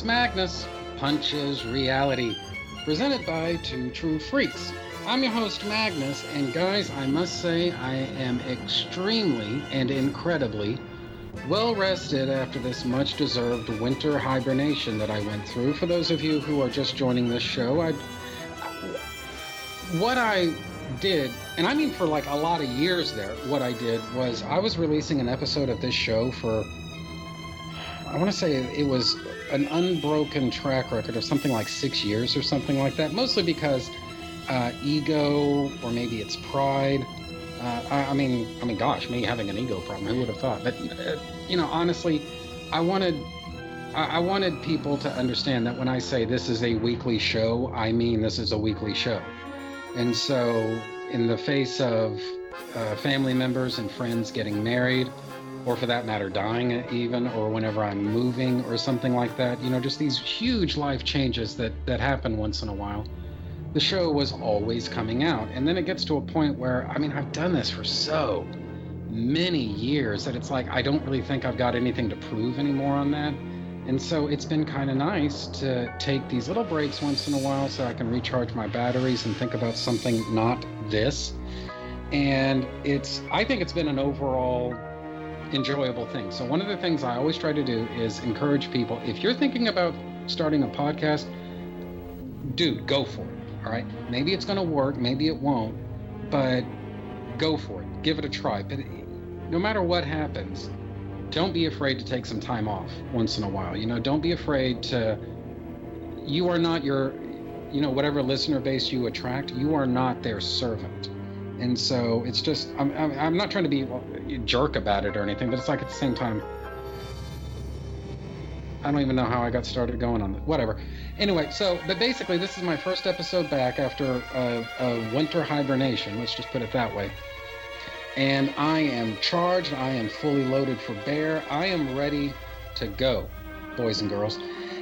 to Magnus, Punches Reality, presented by Two True Freaks. I'm your host, Magnus, and guys, I must say I am extremely and incredibly well rested after this much deserved winter hibernation that I went through. For those of you who are just joining this show, I what I did, and I mean for like a lot of years there, what I did was I was releasing an episode of this show for I want to say it was an unbroken track record of something like six years or something like that. Mostly because uh, ego, or maybe it's pride. Uh, I, I, mean, I mean, gosh, me having an ego problem, who would have thought? But uh, you know, honestly, I wanted, I, I wanted people to understand that when I say this is a weekly show, I mean this is a weekly show. And so, in the face of uh, family members and friends getting married, or for that matter, dying even, or whenever I'm moving or something like that. You know, just these huge life changes that, that happen once in a while. The show was always coming out. And then it gets to a point where, I mean, I've done this for so many years that it's like I don't really think I've got anything to prove anymore on that. And so it's been kind of nice to take these little breaks once in a while so I can recharge my batteries and think about something not this. And it's, I think it's been an overall enjoyable thing. So, one of the things I always try to do is encourage people if you're thinking about starting a podcast, dude, go for it. All right. Maybe it's going to work, maybe it won't, but go for it. Give it a try. But no matter what happens, don't be afraid to take some time off once in a while. You know, don't be afraid to. You are not your, you know, whatever listener base you attract, you are not their servant and so it's just I'm, I'm not trying to be a jerk about it or anything but it's like at the same time i don't even know how i got started going on whatever. Anyway so but basically this is my first episode back after a, a winter hibernation let's just put it that way. And i am charged i am fully loaded for bear i am ready to go boys and girls.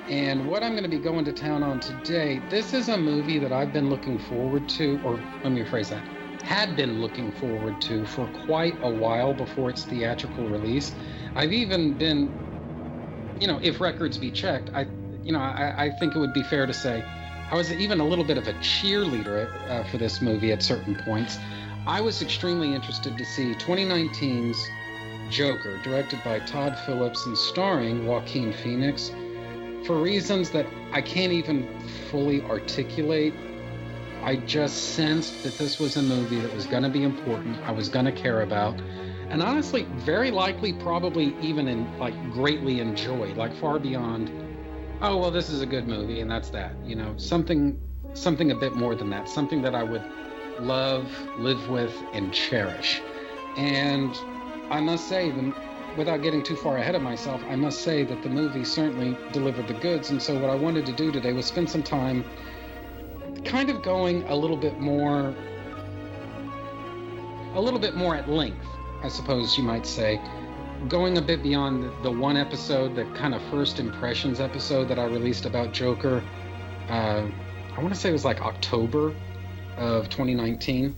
And what I'm going to be going to town on today, this is a movie that I've been looking forward to, or let me rephrase that had been looking forward to for quite a while before its theatrical release. I've even been, you know, if records be checked, I, you know, I, I think it would be fair to say I was even a little bit of a cheerleader uh, for this movie at certain points. I was extremely interested to see 2019's Joker, directed by Todd Phillips and starring Joaquin Phoenix, for reasons that I can't even fully articulate I just sensed that this was a movie that was going to be important, I was going to care about, and honestly, very likely, probably even in like greatly enjoy, like far beyond. Oh well, this is a good movie, and that's that. You know, something, something a bit more than that, something that I would love, live with, and cherish. And I must say, the, without getting too far ahead of myself, I must say that the movie certainly delivered the goods. And so, what I wanted to do today was spend some time kind of going a little bit more a little bit more at length, I suppose you might say, going a bit beyond the, one episode, the kind of first impressions episode that I released about Joker. Uh, I want to say it was like October of 2019.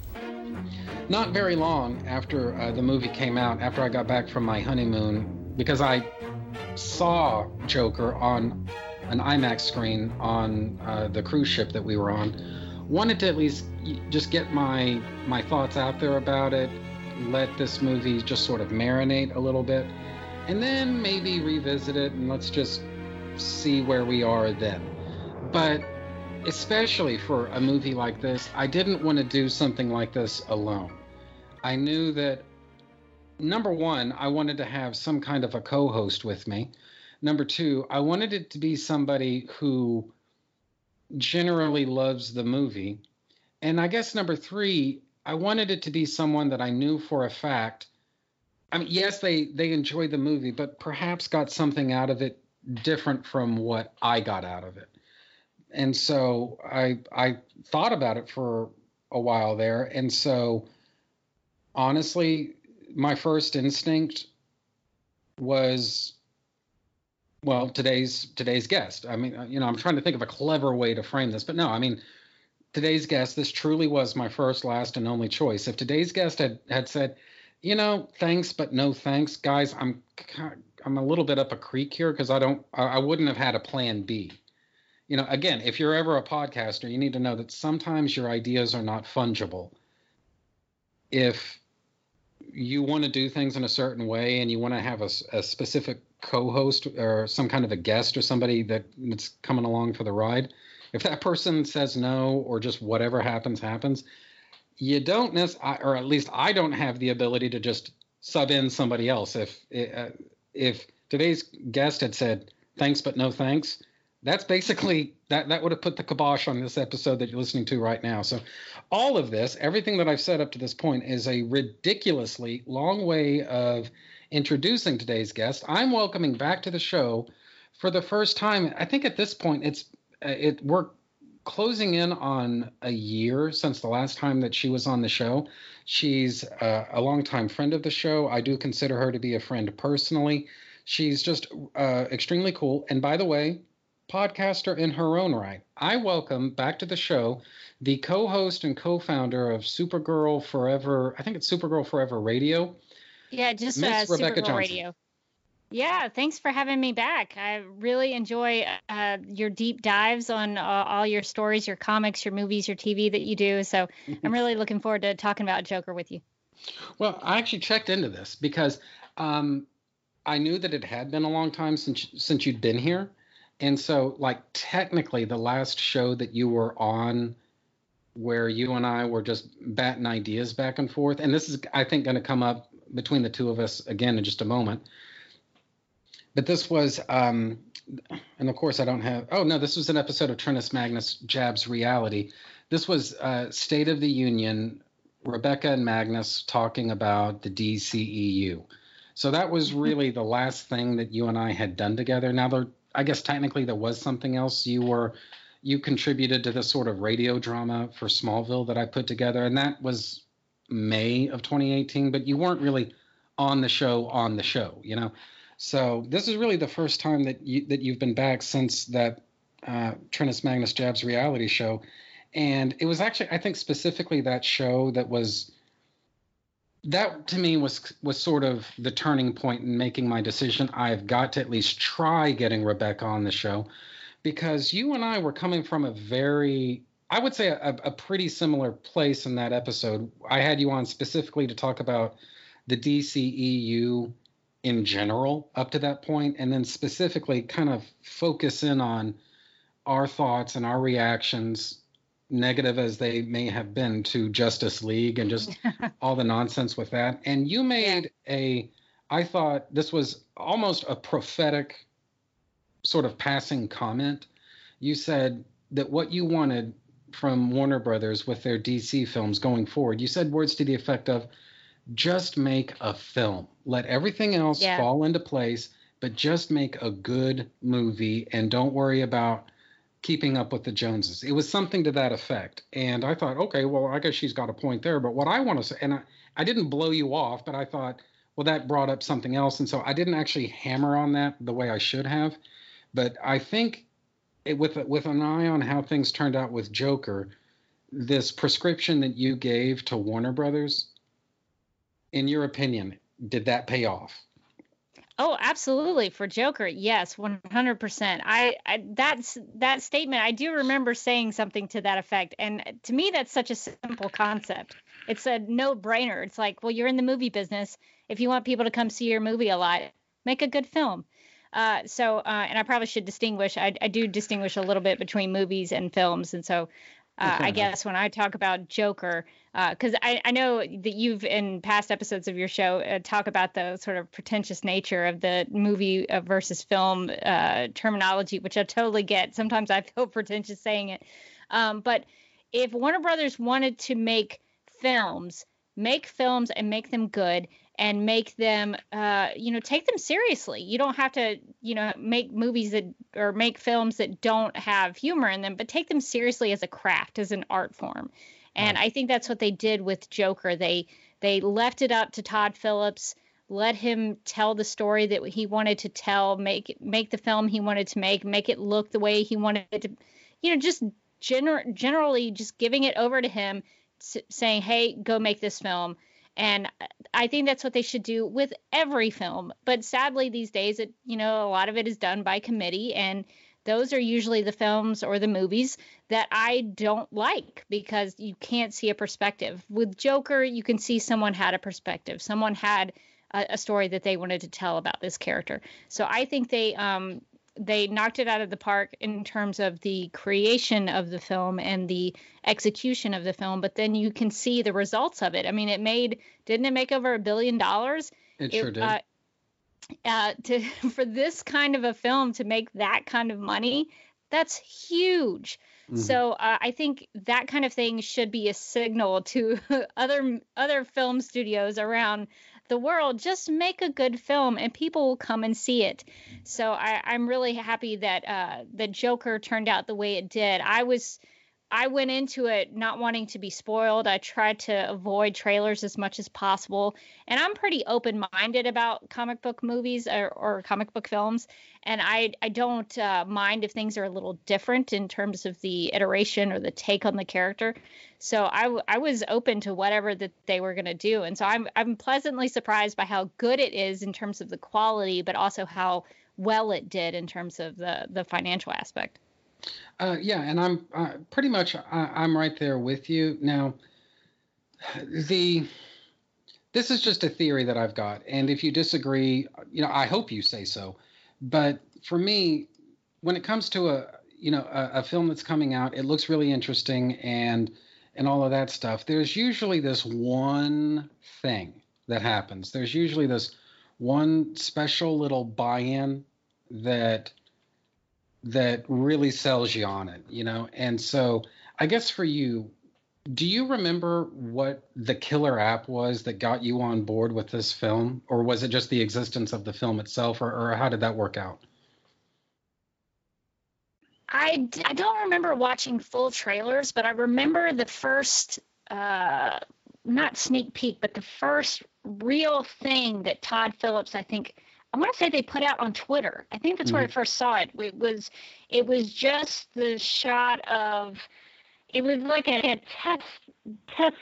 Not very long after uh, the movie came out, after I got back from my honeymoon, because I saw Joker on an IMAX screen on uh, the cruise ship that we were on. Wanted to at least just get my my thoughts out there about it, let this movie just sort of marinate a little bit, and then maybe revisit it and let's just see where we are then. But especially for a movie like this, I didn't want to do something like this alone. I knew that number one, I wanted to have some kind of a co host with me. Number two, I wanted it to be somebody who generally loves the movie. And I guess number three, I wanted it to be someone that I knew for a fact. I mean, yes, they they enjoyed the movie, but perhaps got something out of it different from what I got out of it. And so I I thought about it for a while there, and so honestly, my first instinct was well today's today's guest i mean you know i'm trying to think of a clever way to frame this but no i mean today's guest this truly was my first last and only choice if today's guest had had said you know thanks but no thanks guys i'm I'm a little bit up a creek here because I don't I wouldn't have had a plan B. You know, again, if you're ever a podcaster, you need to know that sometimes your ideas are not fungible. If you want to do things in a certain way and you want to have a, a specific co-host or some kind of a guest or somebody that, that's coming along for the ride, if that person says no or just whatever happens happens, you don't necessarily, or at least I don't have the ability to just sub in somebody else. If uh, if today's guest had said thanks but no thanks, that's basically that that would have put the kibosh on this episode that you're listening to right now. So all of this, everything that I've said up to this point is a ridiculously long way of introducing today's guest. I'm welcoming back to the show for the first time. I think at this point it's uh, it we're closing in on a year since the last time that she was on the show. She's uh, a longtime friend of the show. I do consider her to be a friend personally. She's just uh, extremely cool. And by the way, podcaster in her own right. I welcome back to the show the co host and co founder of Supergirl Forever. I think it's Supergirl Forever Radio. Yeah, just Miss uh, Rebecca Supergirl Johnson. Radio. Yeah, thanks for having me back. I really enjoy uh, your deep dives on uh, all your stories, your comics, your movies, your TV that you do. So I'm really looking forward to talking about Joker with you. Well, I actually checked into this because um, I knew that it had been a long time since since you'd been here, and so like technically the last show that you were on, where you and I were just batting ideas back and forth, and this is I think going to come up between the two of us again in just a moment but this was, um, and of course I don't have. Oh no, this was an episode of Trinus Magnus Jabs Reality. This was uh, State of the Union. Rebecca and Magnus talking about the DCEU. So that was really the last thing that you and I had done together. Now there, I guess technically there was something else. You were you contributed to the sort of radio drama for Smallville that I put together, and that was May of 2018. But you weren't really on the show on the show, you know. So this is really the first time that you that you've been back since that uh, Trinus Magnus Jabs reality show, and it was actually I think specifically that show that was that to me was was sort of the turning point in making my decision. I've got to at least try getting Rebecca on the show because you and I were coming from a very I would say a, a pretty similar place in that episode. I had you on specifically to talk about the DCEU in general up to that point, and then specifically kind of focus in on our thoughts and our reactions, negative as they may have been to Justice League and just all the nonsense with that. And you made a, I thought this was almost a prophetic sort of passing comment. You said that what you wanted from Warner Brothers with their DC films going forward, you said words to the effect of, just make a film. Let everything else yeah. fall into place, but just make a good movie and don't worry about keeping up with the Joneses. It was something to that effect. And I thought, okay, well, I guess she's got a point there. But what I want to say, and I, I didn't blow you off, but I thought, well, that brought up something else. And so I didn't actually hammer on that the way I should have. But I think with, with an eye on how things turned out with Joker, this prescription that you gave to Warner Brothers in your opinion, did that pay off? Oh, absolutely. For Joker, yes, 100%. I, I that's that statement. I do remember saying something to that effect, and to me, that's such a simple concept. It's a no-brainer. It's like, well, you're in the movie business. If you want people to come see your movie a lot, make a good film. Uh, so, uh, and I probably should distinguish. I, I do distinguish a little bit between movies and films, and so uh, I guess when I talk about Joker, because uh, I, I, know that you've in past episodes of your show uh, talk about the sort of pretentious nature of the movie uh, versus film uh, terminology, which I totally get. Sometimes I feel pretentious saying it, um, but if Warner Brothers wanted to make films, make films and make them good and make them uh, you know take them seriously you don't have to you know make movies that or make films that don't have humor in them but take them seriously as a craft as an art form and right. I think that's what they did with Joker. They they left it up to Todd Phillips, let him tell the story that he wanted to tell, make make the film he wanted to make, make it look the way he wanted it to, you know, just gener- generally just giving it over to him, saying, "Hey, go make this film." And I think that's what they should do with every film. But sadly, these days, it you know a lot of it is done by committee, and those are usually the films or the movies that I don't like because you can't see a perspective. With Joker, you can see someone had a perspective. Someone had a, a story that they wanted to tell about this character. So I think they um, they knocked it out of the park in terms of the creation of the film and the execution of the film but then you can see the results of it. I mean it made didn't it make over a billion dollars? It, it sure did. uh, uh, to for this kind of a film to make that kind of money that's huge. Mm-hmm. so uh, i think that kind of thing should be a signal to other other film studios around the world, just make a good film and people will come and see it. So I, am really happy that uh, the Joker turned out the way it did. I was I went into it not wanting to be spoiled. I tried to avoid trailers as much as possible. And I'm pretty open minded about comic book movies or, or, comic book films. And I, I don't uh, mind if things are a little different in terms of the iteration or the take on the character. So I, I was open to whatever that they were going to do. And so I'm, I'm pleasantly surprised by how good it is in terms of the quality, but also how well it did in terms of the, the financial aspect. Uh, yeah, and I'm uh, pretty much I, am right there with you. Now, the this is just a theory that I've got, and if you disagree, you know, I hope you say so. But for me, when it comes to a you know a, a film that's coming out, it looks really interesting and and all of that stuff. There's usually this one thing that happens. There's usually this one special little buy-in that that really sells you on it, you know? And so I guess for you, do you remember what the killer app was that got you on board with this film? Or was it just the existence of the film itself, or, or how did that work out? I, I don't remember watching full trailers, but I remember the first, uh, not sneak peek, but the first real thing that Todd Phillips, I think, I want to say they put out on Twitter. I think that's mm-hmm. where I mm-hmm. first saw it. It was it was just the shot of it was like a, a test test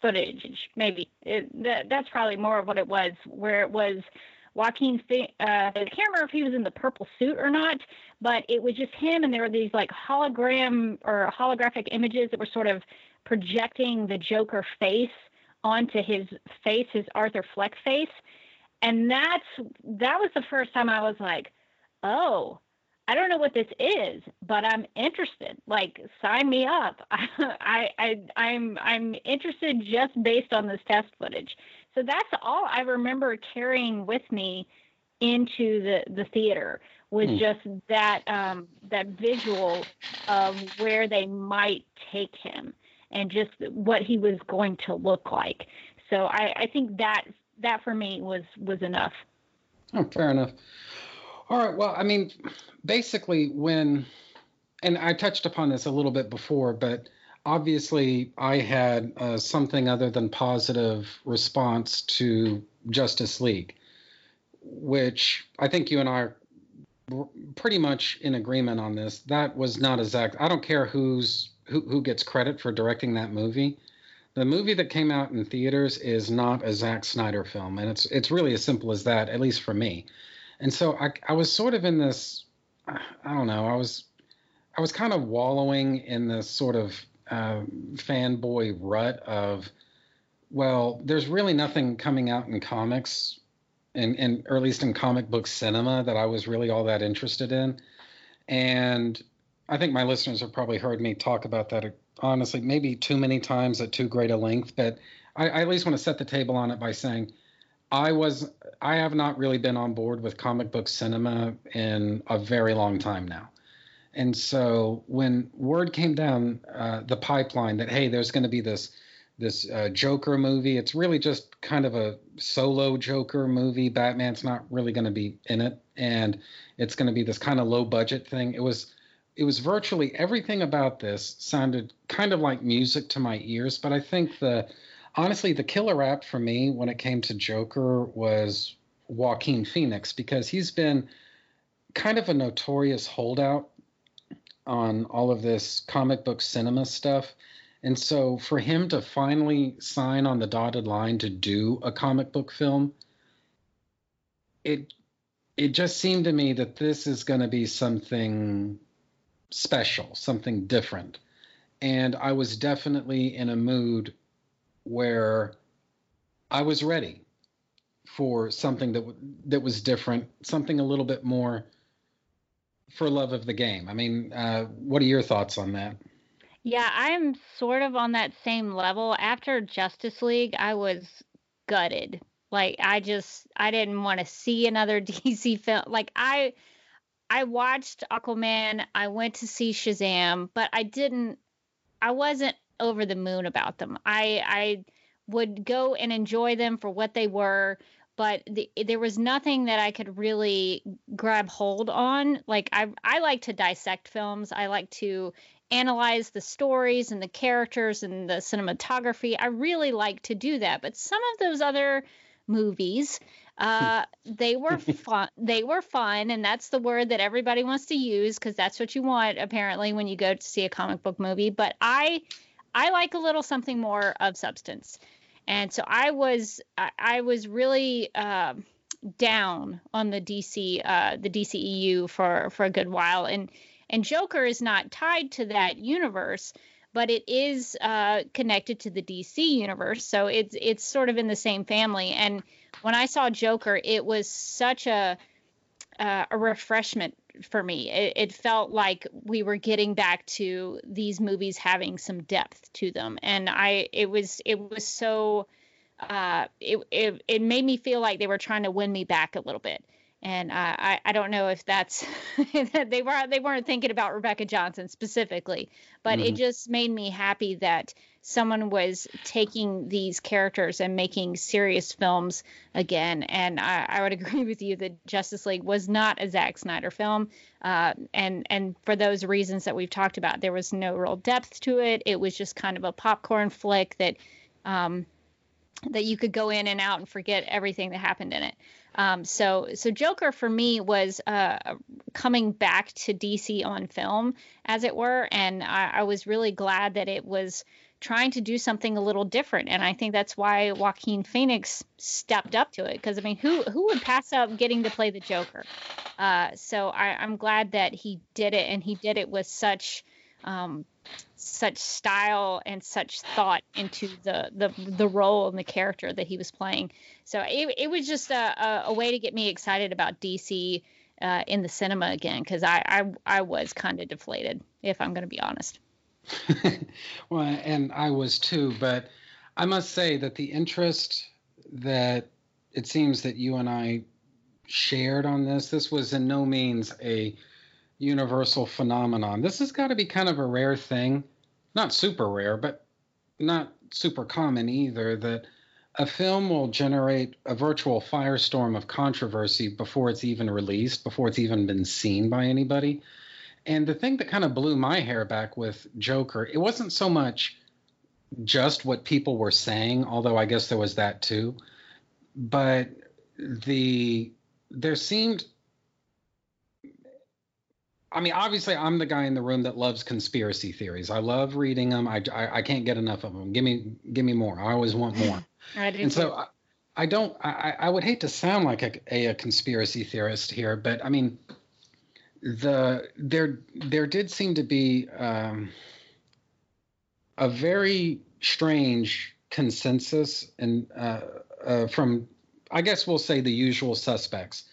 footage maybe. It, that, that's probably more of what it was where it was Joaquin uh, I can't remember if he was in the purple suit or not, but it was just him and there were these like hologram or holographic images that were sort of projecting the Joker face onto his face, his Arthur Fleck face and that's that was the first time I was like, oh, I don't know what this is, but I'm interested. Like, sign me up. I, I, I'm, I'm interested just based on this test footage. So that's all I remember carrying with me into the the theater was mm. just that um, that visual of where they might take him and just what he was going to look like. So I, I think that that for me was was enough. Oh, fair enough. All right. Well, I mean, basically, when, and I touched upon this a little bit before, but obviously, I had uh, something other than positive response to Justice League, which I think you and I are pretty much in agreement on this. That was not exact. I don't care who's who, who gets credit for directing that movie the movie that came out in theaters is not a Zack Snyder film, and it's it's really as simple as that, at least for me. And so I I was sort of in this, I don't know, I was I was kind of wallowing in this sort of uh, fanboy rut of, well, there's really nothing coming out in comics, and and or at least in comic book cinema that I was really all that interested in, and I think my listeners have probably heard me talk about that honestly, maybe too many times at too great a length, but I, I at least want to set the table on it by saying I was I have not really been on board with comic book cinema in a very long time now. And so when word came down uh, the pipeline that hey, there's going to be this this uh, Joker movie, it's really just kind of a solo Joker movie. Batman's not really going to be in it, and it's going to be this kind of low budget thing. It was it was virtually everything about this sounded kind of like music to my ears, but I think the honestly the killer app for me when it came to Joker was Joaquin Phoenix because he's been kind of a notorious holdout on all of this comic book cinema stuff. And so for him to finally sign on the dotted line to do a comic book film, it it just seemed to me that this is going to be something special, something different. And I was definitely in a mood where I was ready for something that that was different, something a little bit more for love of the game. I mean, uh, what are your thoughts on that? Yeah, I'm sort of on that same level. After Justice League, I was gutted. Like I just I didn't want to see another DC film. Like I I watched Aquaman, I went to see Shazam, but I didn't I wasn't over the moon about them. I I would go and enjoy them for what they were, but the, there was nothing that I could really grab hold on. Like I I like to dissect films. I like to analyze the stories and the characters and the cinematography. I really like to do that. But some of those other movies, uh, they were fun. They were fun, and that's the word that everybody wants to use because that's what you want apparently when you go to see a comic book movie. But I, I like a little something more of substance, and so I was, I, I was really. Uh, down on the DC uh, the DCEU for for a good while and and Joker is not tied to that universe but it is uh, connected to the DC universe, so it's it's sort of in the same family. And when I saw Joker, it was such a uh, a refreshment for me. It, it, felt like we were getting back to these movies having some depth to them, and I it was it was so uh, it, it it made me feel like they were trying to win me back a little bit and uh, I I don't know if that's they were they weren't thinking about Rebecca Johnson specifically, but mm-hmm. it just made me happy that someone was taking these characters and making serious films again. And I, I would agree with you that Justice League was not a Zack Snyder film, uh, and and for those reasons that we've talked about, there was no real depth to it. It was just kind of a popcorn flick that. Um, that you could go in and out and forget everything that happened in it. Um, so so Joker for me was uh, coming back to DC on film, as it were, and I, I, was really glad that it was trying to do something a little different. And I think that's why Joaquin Phoenix stepped up to it, because I mean, who who would pass up getting to play the Joker? Uh, so I, I'm glad that he did it, and he did it with such. Um, such style and such thought into the the the role and the character that he was playing. So it, it was just a, a, way to get me excited about DC uh, in the cinema again because I, I I was kind of deflated if I'm going to be honest. well, and I was too, but I must say that the interest that it seems that you and I shared on this, this was in no means a universal phenomenon. This has got to be kind of a rare thing not super rare, but not super common either, that a film will generate a virtual firestorm of controversy before it's even released, before it's even been seen by anybody. And the thing that kind of blew my hair back with Joker, it wasn't so much just what people were saying, although I guess there was that too, but the there seemed I mean, obviously, I'm the guy in the room that loves conspiracy theories. I love reading them. I, I, I can't get enough of them. Give me give me more. I always want more. I do and so I, I, don't. I, I would hate to sound like a, a, a conspiracy theorist here, but I mean, the there there did seem to be um, a very strange consensus and uh, uh, from I guess we'll say the usual suspects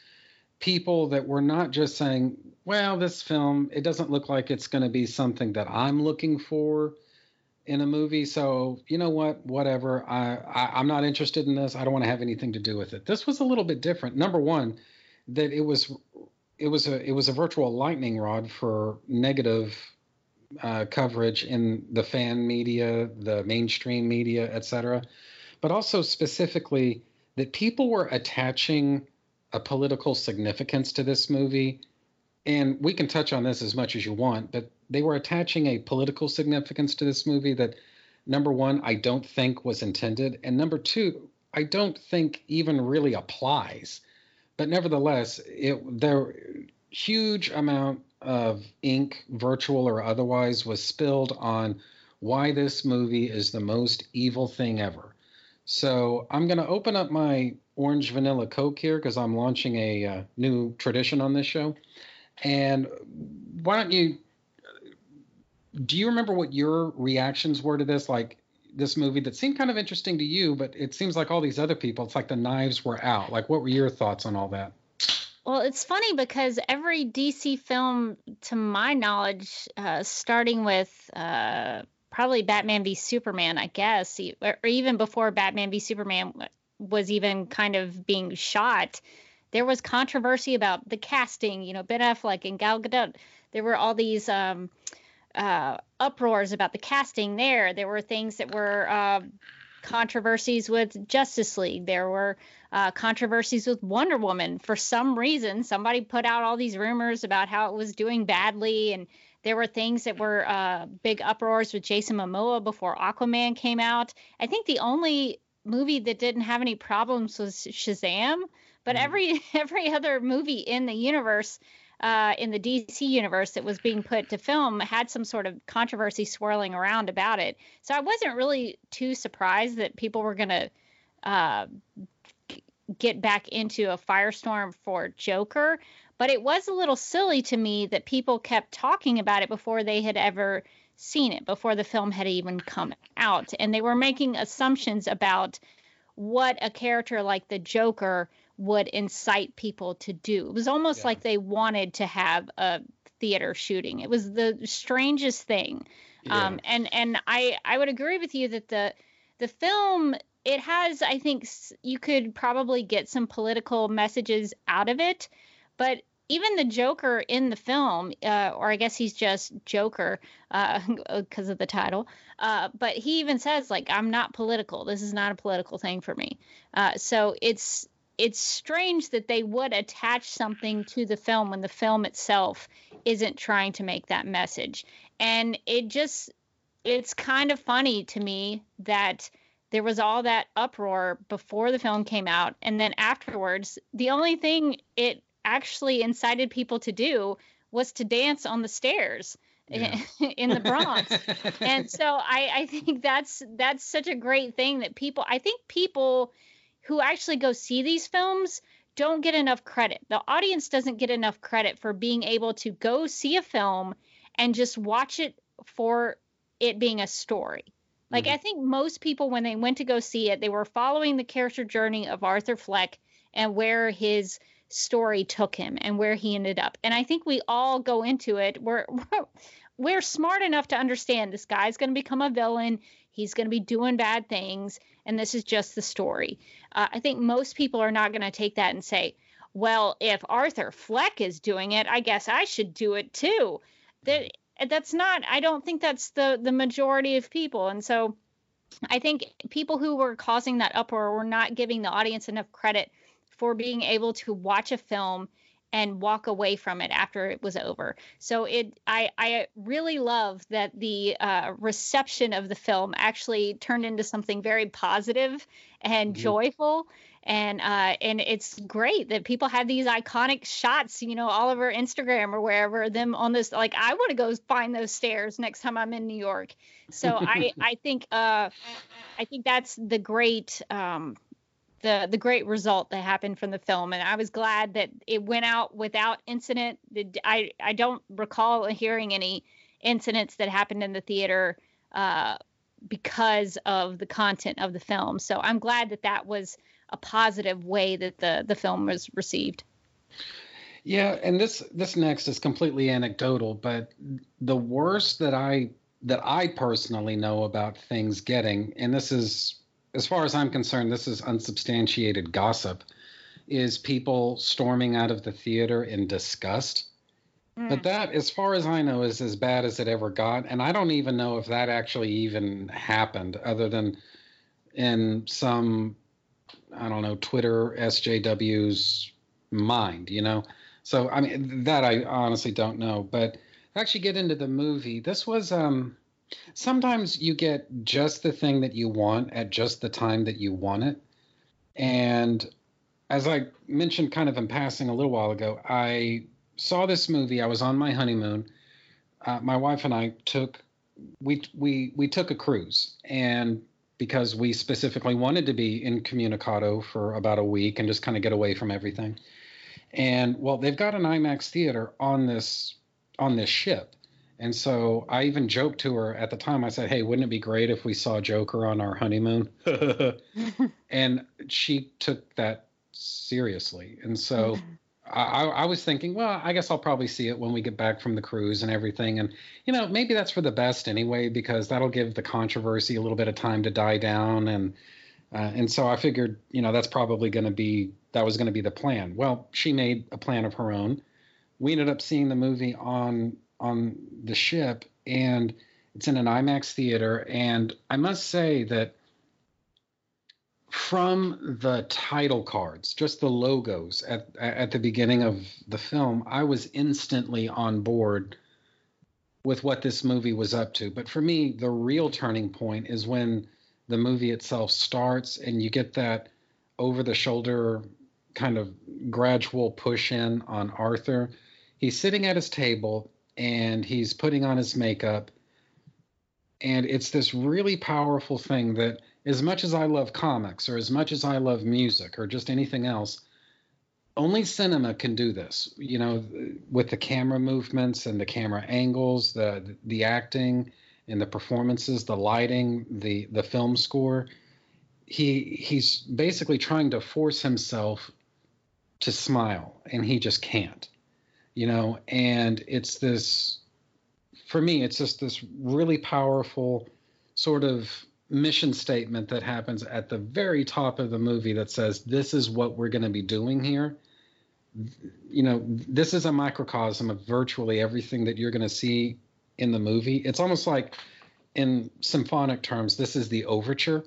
people that were not just saying, well, this film, it doesn't look like it's going to be something that I'm looking for in a movie. So, you know what? Whatever. I, I, am not interested in this. I don't want to have anything to do with it. This was a little bit different. Number one, that it was it was a it was a virtual lightning rod for negative uh, coverage in the fan media, the mainstream media, etc. But also specifically that people were attaching a political significance to this movie. And we can touch on this as much as you want, but they were attaching a political significance to this movie that, number one, I don't think was intended. And number two, I don't think even really applies. But nevertheless, it there huge amount of ink, virtual or otherwise, was spilled on why this movie is the most evil thing ever. So I'm going to open up my orange vanilla Coke here because I'm launching a uh, new tradition on this show. And why don't you? Do you remember what your reactions were to this? Like this movie that seemed kind of interesting to you, but it seems like all these other people, it's like the knives were out. Like, what were your thoughts on all that? Well, it's funny because every DC film, to my knowledge, uh, starting with uh, probably Batman v Superman, I guess, or even before Batman v Superman was even kind of being shot, there was controversy about the casting. You know, Ben Affleck and Gal Gadot. There were all these um, uh, uproars about the casting there. There were things that were uh, controversies with Justice League. There were uh, controversies with Wonder Woman. For some reason, somebody put out all these rumors about how it was doing badly, and there were things that were uh, big uproars with Jason Momoa before Aquaman came out. I think the only movie that didn't have any problems was Shazam, but mm. every every other movie in the universe uh, in the DC universe that was being put to film had some sort of controversy swirling around about it. So I wasn't really too surprised that people were going to uh, get back into a firestorm for Joker. But it was a little silly to me that people kept talking about it before they had ever seen it, before the film had even come out. And they were making assumptions about what a character like the Joker would incite people to do. It was almost yeah. like they wanted to have a theater shooting. It was the strangest thing. Yeah. Um, and and I I would agree with you that the the film it has I think you could probably get some political messages out of it, but even the Joker in the film, uh, or I guess he's just Joker because uh, of the title. Uh, but he even says like, "I'm not political. This is not a political thing for me." Uh, so it's it's strange that they would attach something to the film when the film itself isn't trying to make that message. And it just it's kind of funny to me that there was all that uproar before the film came out and then afterwards the only thing it actually incited people to do was to dance on the stairs yeah. in the Bronx. and so I, I think that's that's such a great thing that people I think people who actually go see these films don't get enough credit. The audience doesn't get enough credit for being able to go see a film and just watch it for it being a story. Like mm-hmm. I think most people when they went to go see it, they were following the character journey of Arthur Fleck and where his story took him and where he ended up. And I think we all go into it. We're we're, we're smart enough to understand this guy's going to become a villain. He's going to be doing bad things, and this is just the story. Uh, I think most people are not going to take that and say, well, if Arthur Fleck is doing it, I guess I should do it too. That that's not. I don't think that's the the majority of people, and so I think people who were causing that uproar were not giving the audience enough credit for being able to watch a film and walk away from it after it was over. So it, I, I really love that the uh, reception of the film actually turned into something very positive and mm-hmm. joyful. And uh, and it's great that people have these iconic shots, you know, all over Instagram or wherever. Them on this, like I want to go find those stairs next time I'm in New York. So I I think uh, I think that's the great um, the the great result that happened from the film. And i was glad that it went out without incident. I i don't recall hearing any incidents that happened in the theater uh, because of the content of the film. So i'm glad that that was a positive way that the the film was received. Yeah and this this next is completely anecdotal but the worst that i that i personally know about things getting and this is as far as I'm concerned, this is unsubstantiated gossip, is people storming out of the theater in disgust. Mm. But that, as far as I know, is as bad as it ever got. And I don't even know if that actually even happened, other than in some, I don't know, Twitter SJW's mind, you know? So, I mean, that I honestly don't know. But actually get into the movie, this was, um, sometimes you get just the thing that you want at just the time that you want it. And as I mentioned kind of in passing a little while ago, I saw this movie. I was on my honeymoon. Uh, my wife and I took we we we took a cruise and because we specifically wanted to be incommunicado for about a week and just kind of get away from everything. And well, they've got an IMAX theater on this on this ship. And so I even joked to her at the time. I said, "Hey, wouldn't it be great if we saw Joker on our honeymoon?" and she took that seriously. And so I, I, was thinking, well, I guess I'll probably see it when we get back from the cruise and everything. And, you know, maybe that's for the best anyway, because that'll give the controversy a little bit of time to die down. And, uh, and so I figured, you know, that's probably going to be, that was going to be the plan. Well, she made a plan of her own. We ended up seeing the movie on, on the ship and it's in an IMAX theater. And I must say that from the title cards, just the logos at at the beginning of the film, I was instantly on board with what this movie was up to. But for me, the real turning point is when the movie itself starts and you get that over the shoulder kind of gradual push in on Arthur. He's sitting at his table and he's putting on his makeup. And it's this really powerful thing that as much as I love comics or as much as I love music or just anything else, only cinema can do this. You know, with the camera movements and the camera angles, the the acting and the performances, the lighting, the the film score. He he's basically trying to force himself to smile and he just can't. You know, and it's this for me it's just this really powerful sort of mission statement that happens at the very top of the movie that says this is what we're going to be doing here. You know this is a microcosm of virtually everything that you're going to see in the movie. It's almost like in symphonic terms this is the overture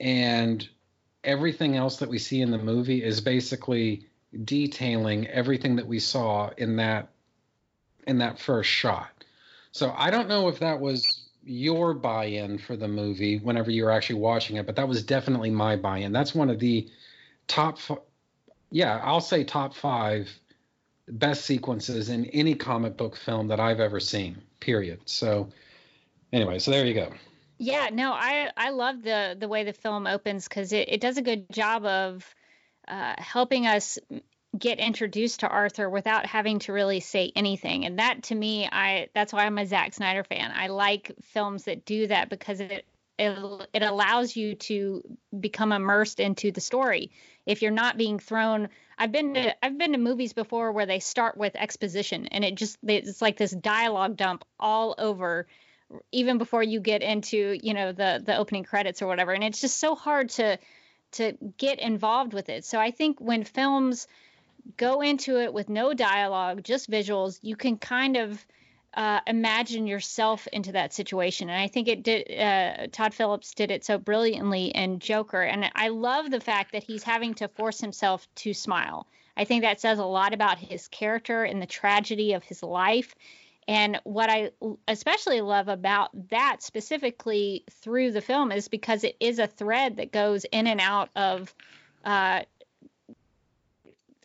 and everything else that we see in the movie is basically detailing everything that we saw in that in that first shot so i don't know if that was your buy-in for the movie whenever you were actually watching it, but that was definitely my buy-in. That's one of the top, yeah, I'll say top five best sequences in any comic book film that I've ever seen. Period. So, anyway, so there you go. Yeah, no, I I love the the way the film opens because it, it does a good job of uh, helping us get introduced to Arthur without having to really say anything. And that to me, I that's why I'm a Zack Snyder fan. I like films that do that because it it, it allows you to become immersed into the story. If you're not being thrown, I've been to I've been to movies before where they start with exposition and it just it's like this dialogue dump all over even before you get into, you know, the the opening credits or whatever. And it's just so hard to to get involved with it. So I think when films go into it with no dialogue, just visuals, you can kind of uh, imagine yourself into that situation. And I think it did. Uh, Todd Phillips did it so brilliantly in Joker. And I love the fact that he's having to force himself to smile. I think that says a lot about his character and the tragedy of his life. And what I especially love about that specifically through the film is because it is a thread that goes in and out of uh,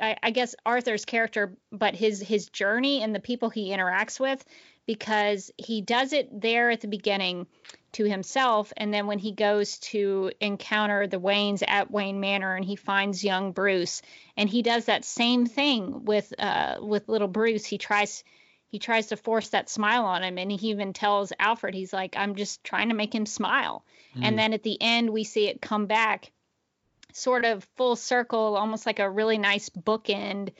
I, I guess Arthur's character, but his his journey and the people he interacts with, because he does it there at the beginning to himself, and then when he goes to encounter the Waynes at Wayne Manor and he finds young Bruce, and he does that same thing with uh with little Bruce. He tries he tries to force that smile on him and he even tells Alfred he's like I'm just trying to make him smile. Mm. And then at the end we see it come back sort of full circle, almost like a really nice bookend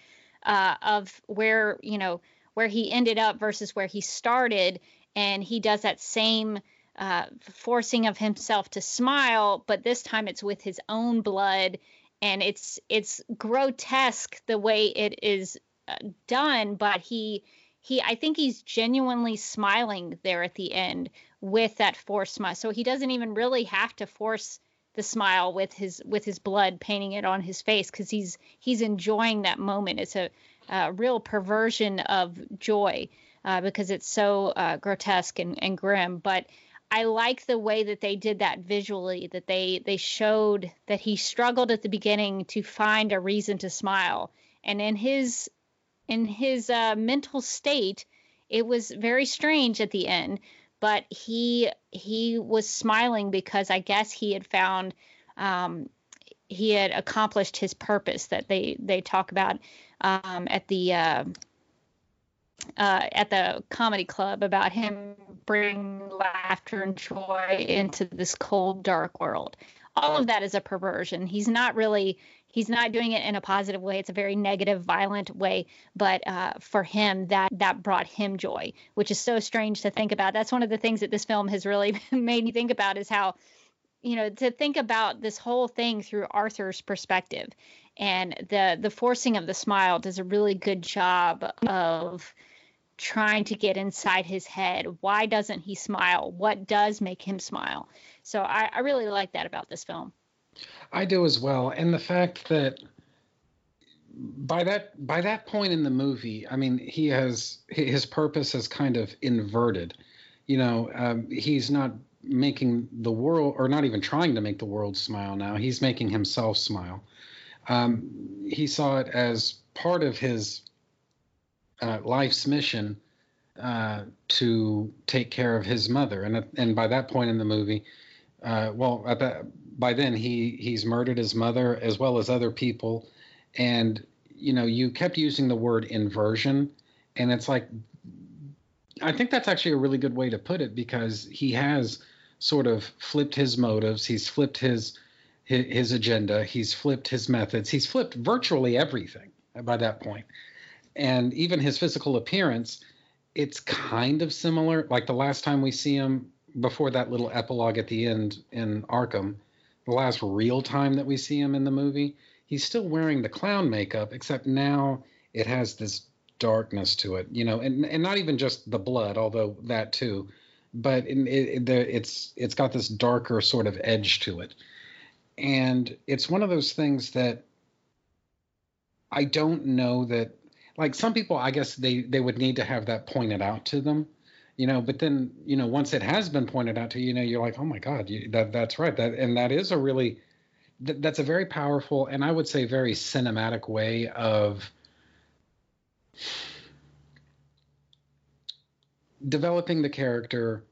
uh, of where you know where he ended up versus where he started, and he does that same uh, forcing of himself to smile, but this time it's with his own blood, and it's it's grotesque the way it is uh, done, but he he I think he's genuinely smiling there at the end with that forced smile. So he doesn't even really have to force the smile with his with his blood painting it on his face because he's he's enjoying that moment. It's a, a real perversion of joy uh, because it's so uh, grotesque and, and grim. But I like the way that they did that visually. That they they showed that he struggled at the beginning to find a reason to smile, and in his in his uh, mental state, it was very strange at the end but he he was smiling because I guess he had found um, he had accomplished his purpose that they they talk about um, at the uh, uh, at the comedy club about him bringing laughter and joy into this cold dark world. All of that is a perversion. He's not really he's not doing it in a positive way. It's a very negative violent way. But uh, for him that that brought him joy which is so strange to think about. That's one of the things that this film has really made me think about is how you know to think about this whole thing through arthur's perspective and the the forcing of the smile does a really good job of trying to get inside his head. Why doesn't he smile? What does make him smile? So I, I really like that about this film I do as well, and the fact that by that by that point in the movie, I mean, he has his purpose has kind of inverted. You know, um, he's not making the world, or not even trying to make the world smile. Now he's making himself smile. Um, he saw it as part of his uh, life's mission uh, to take care of his mother, and and by that point in the movie, uh, well, at that by then he he's murdered his mother as well as other people. And you know you kept using the word inversion and it's like i think that's actually a really good way to put it because he has sort of flipped his motives. He's flipped his his, his agenda. He's flipped his methods. He's flipped virtually everything by that point. And even his physical appearance it's kind of similar. Like the last time we see him before that little epilogue at the end in arkham the last real time that we see him in the movie, he's still wearing the clown makeup, except now it has this darkness to it, you know, and, and not even just the blood, although that too, but it, it, it's it's got this darker sort of edge to it, and it's one of those things that I don't know that like some people, I guess they they would need to have that pointed out to them, you know but then you know once it has been pointed out to you, know you're like oh my god you, that that's right. That and that is a really th- that's a very powerful and i would say very cinematic way of developing the character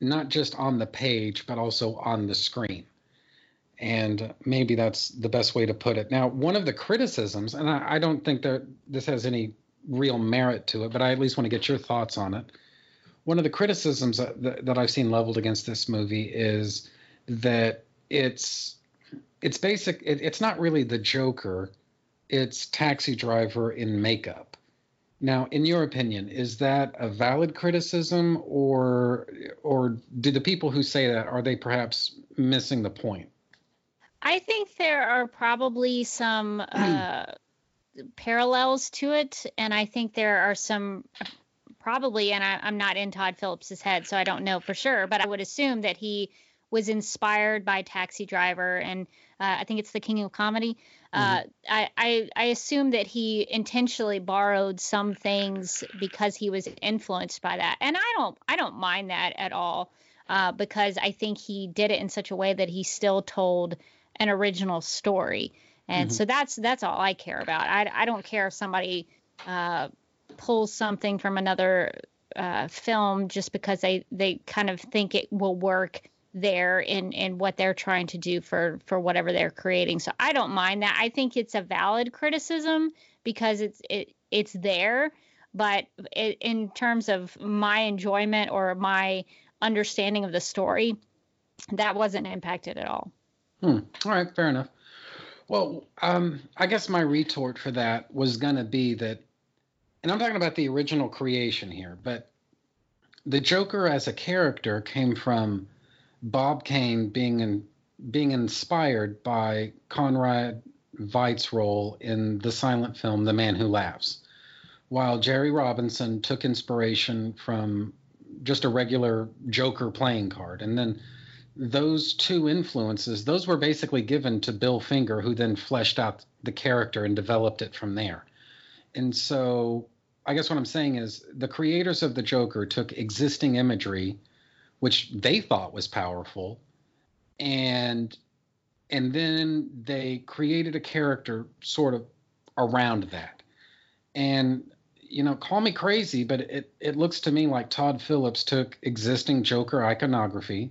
not just on the page but also on the screen. And maybe that's the best way to put it. Now one of the criticisms and i, I don't think that this has any real merit to it but i at least want to get your thoughts on it one of the criticisms that, that I've seen leveled against this movie is that it's it's basic. It, it's not really the Joker. It's Taxi Driver in makeup. Now, in your opinion, is that a valid criticism, or or do the people who say that are they perhaps missing the point? I think there are probably some uh, parallels to it, and I think there are some probably, and I, am not in Todd Phillips's head, so I don't know for sure, but I would assume that he was inspired by Taxi Driver, and uh, I think it's the King of Comedy. Uh, mm-hmm. I, I, I assume that he intentionally borrowed some things because he was influenced by that, and I don't I don't mind that at all uh, because I think he did it in such a way that he still told an original story, and mm-hmm. so that's that's all I care about. I I don't care if somebody uh, pull something from another uh, film just because they they kind of think it will work there in in what they're trying to do for for whatever they're creating. So I don't mind that. I think it's a valid criticism because it's it it's there, but it, in terms of my enjoyment or my understanding of the story, that wasn't impacted at all. Hmm. All right, fair enough. Well, um, I guess my retort for that was going to be that and I'm talking about the original creation here, but the Joker as a character came from Bob Kane being in, being inspired by Conrad Veidt's role in the silent film The Man Who Laughs, while Jerry Robinson took inspiration from just a regular Joker playing card. And then those two influences, those were basically given to Bill Finger, who then fleshed out the character and developed it from there. And so I guess what I'm saying is the creators of the Joker took existing imagery, which they thought was powerful, and and then they created a character sort of around that. And you know, call me crazy, but it, it looks to me like Todd Phillips took existing Joker iconography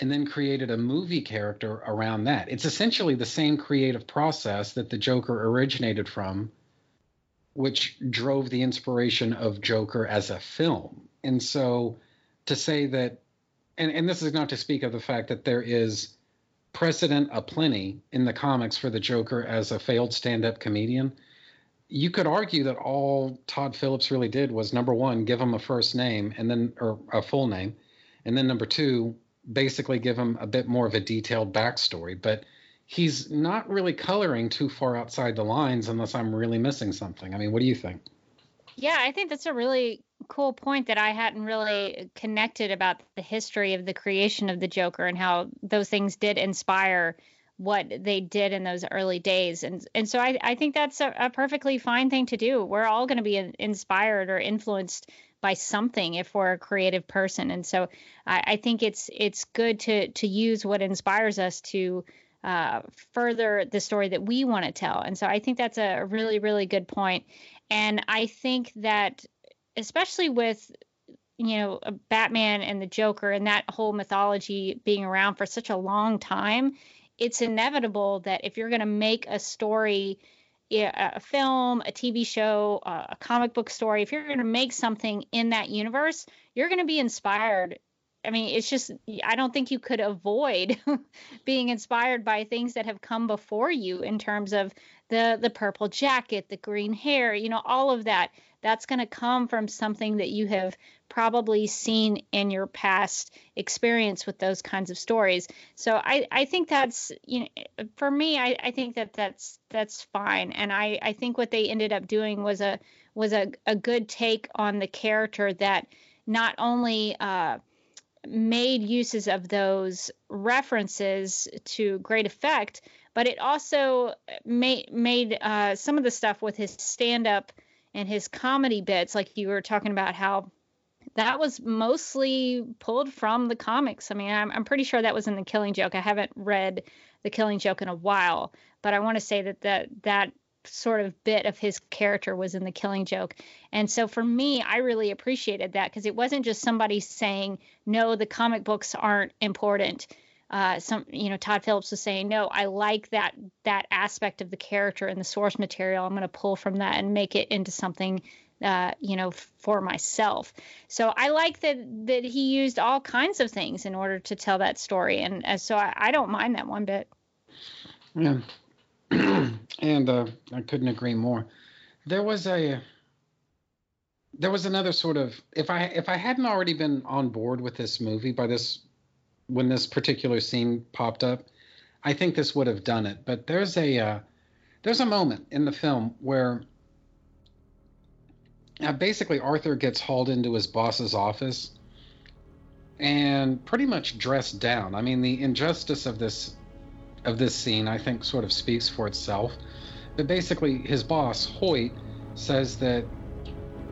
and then created a movie character around that. It's essentially the same creative process that the Joker originated from, which drove the inspiration of Joker as a film. And so to say that, and, and this is not to speak of the fact that there is precedent aplenty in the comics for the Joker as a failed stand up comedian. You could argue that all Todd Phillips really did was number one, give him a first name and then, or a full name. And then number two, basically give him a bit more of a detailed backstory. But he's not really coloring too far outside the lines unless I'm really missing something. I mean, what do you think? Yeah, I think that's a really cool point that I hadn't really connected about the history of the creation of the Joker and how those things did inspire what they did in those early days. And and so I, I think that's a, a perfectly fine thing to do. We're all going to be inspired or influenced by something if we're a creative person. And so I, I think it's it's good to to use what inspires us to uh, further the story that we want to tell. And so I think that's a really really good point. And I think that especially with you know Batman and the Joker and that whole mythology being around for such a long time, it's inevitable that if you're going to make a story a film, a TV show, a comic book story, if you're going to make something in that universe, you're going to be inspired. I mean, it's just, I don't think you could avoid being inspired by things that have come before you in terms of the the purple jacket, the green hair, you know, all of that. That's going to come from something that you have probably seen in your past experience with those kinds of stories. So I, I think that's you know for me I, I think that that's that's fine. And I, I think what they ended up doing was a was a, a good take on the character that not only uh, made uses of those references to great effect, but it also made made uh, some of the stuff with his stand up and his comedy bits, like you were talking about how that was mostly pulled from the comics. I mean, I'm, I'm pretty sure that was in the Killing Joke. I haven't read the Killing Joke in a while, but I want to say that that that sort of bit of his character was in the Killing Joke. And so for me, I really appreciated that because it wasn't just somebody saying, "No, the comic books aren't important." Uh, some you know Todd Phillips was saying no I like that that aspect of the character and the source material I'm going to pull from that and make it into something uh, you know, for myself. So I like that that he used all kinds of things in order to tell that story, and uh, so I, I, don't mind that one bit. Yeah, and uh, I couldn't agree more. There was a there was another sort of if I if I hadn't already been on board with this movie by this when this particular scene popped up, I think this would have done it. But there's a uh, there's a moment in the film where now, basically, Arthur gets hauled into his boss's office and pretty much dressed down. I mean, the injustice of this of this scene, I think, sort of speaks for itself. But basically, his boss Hoyt says that,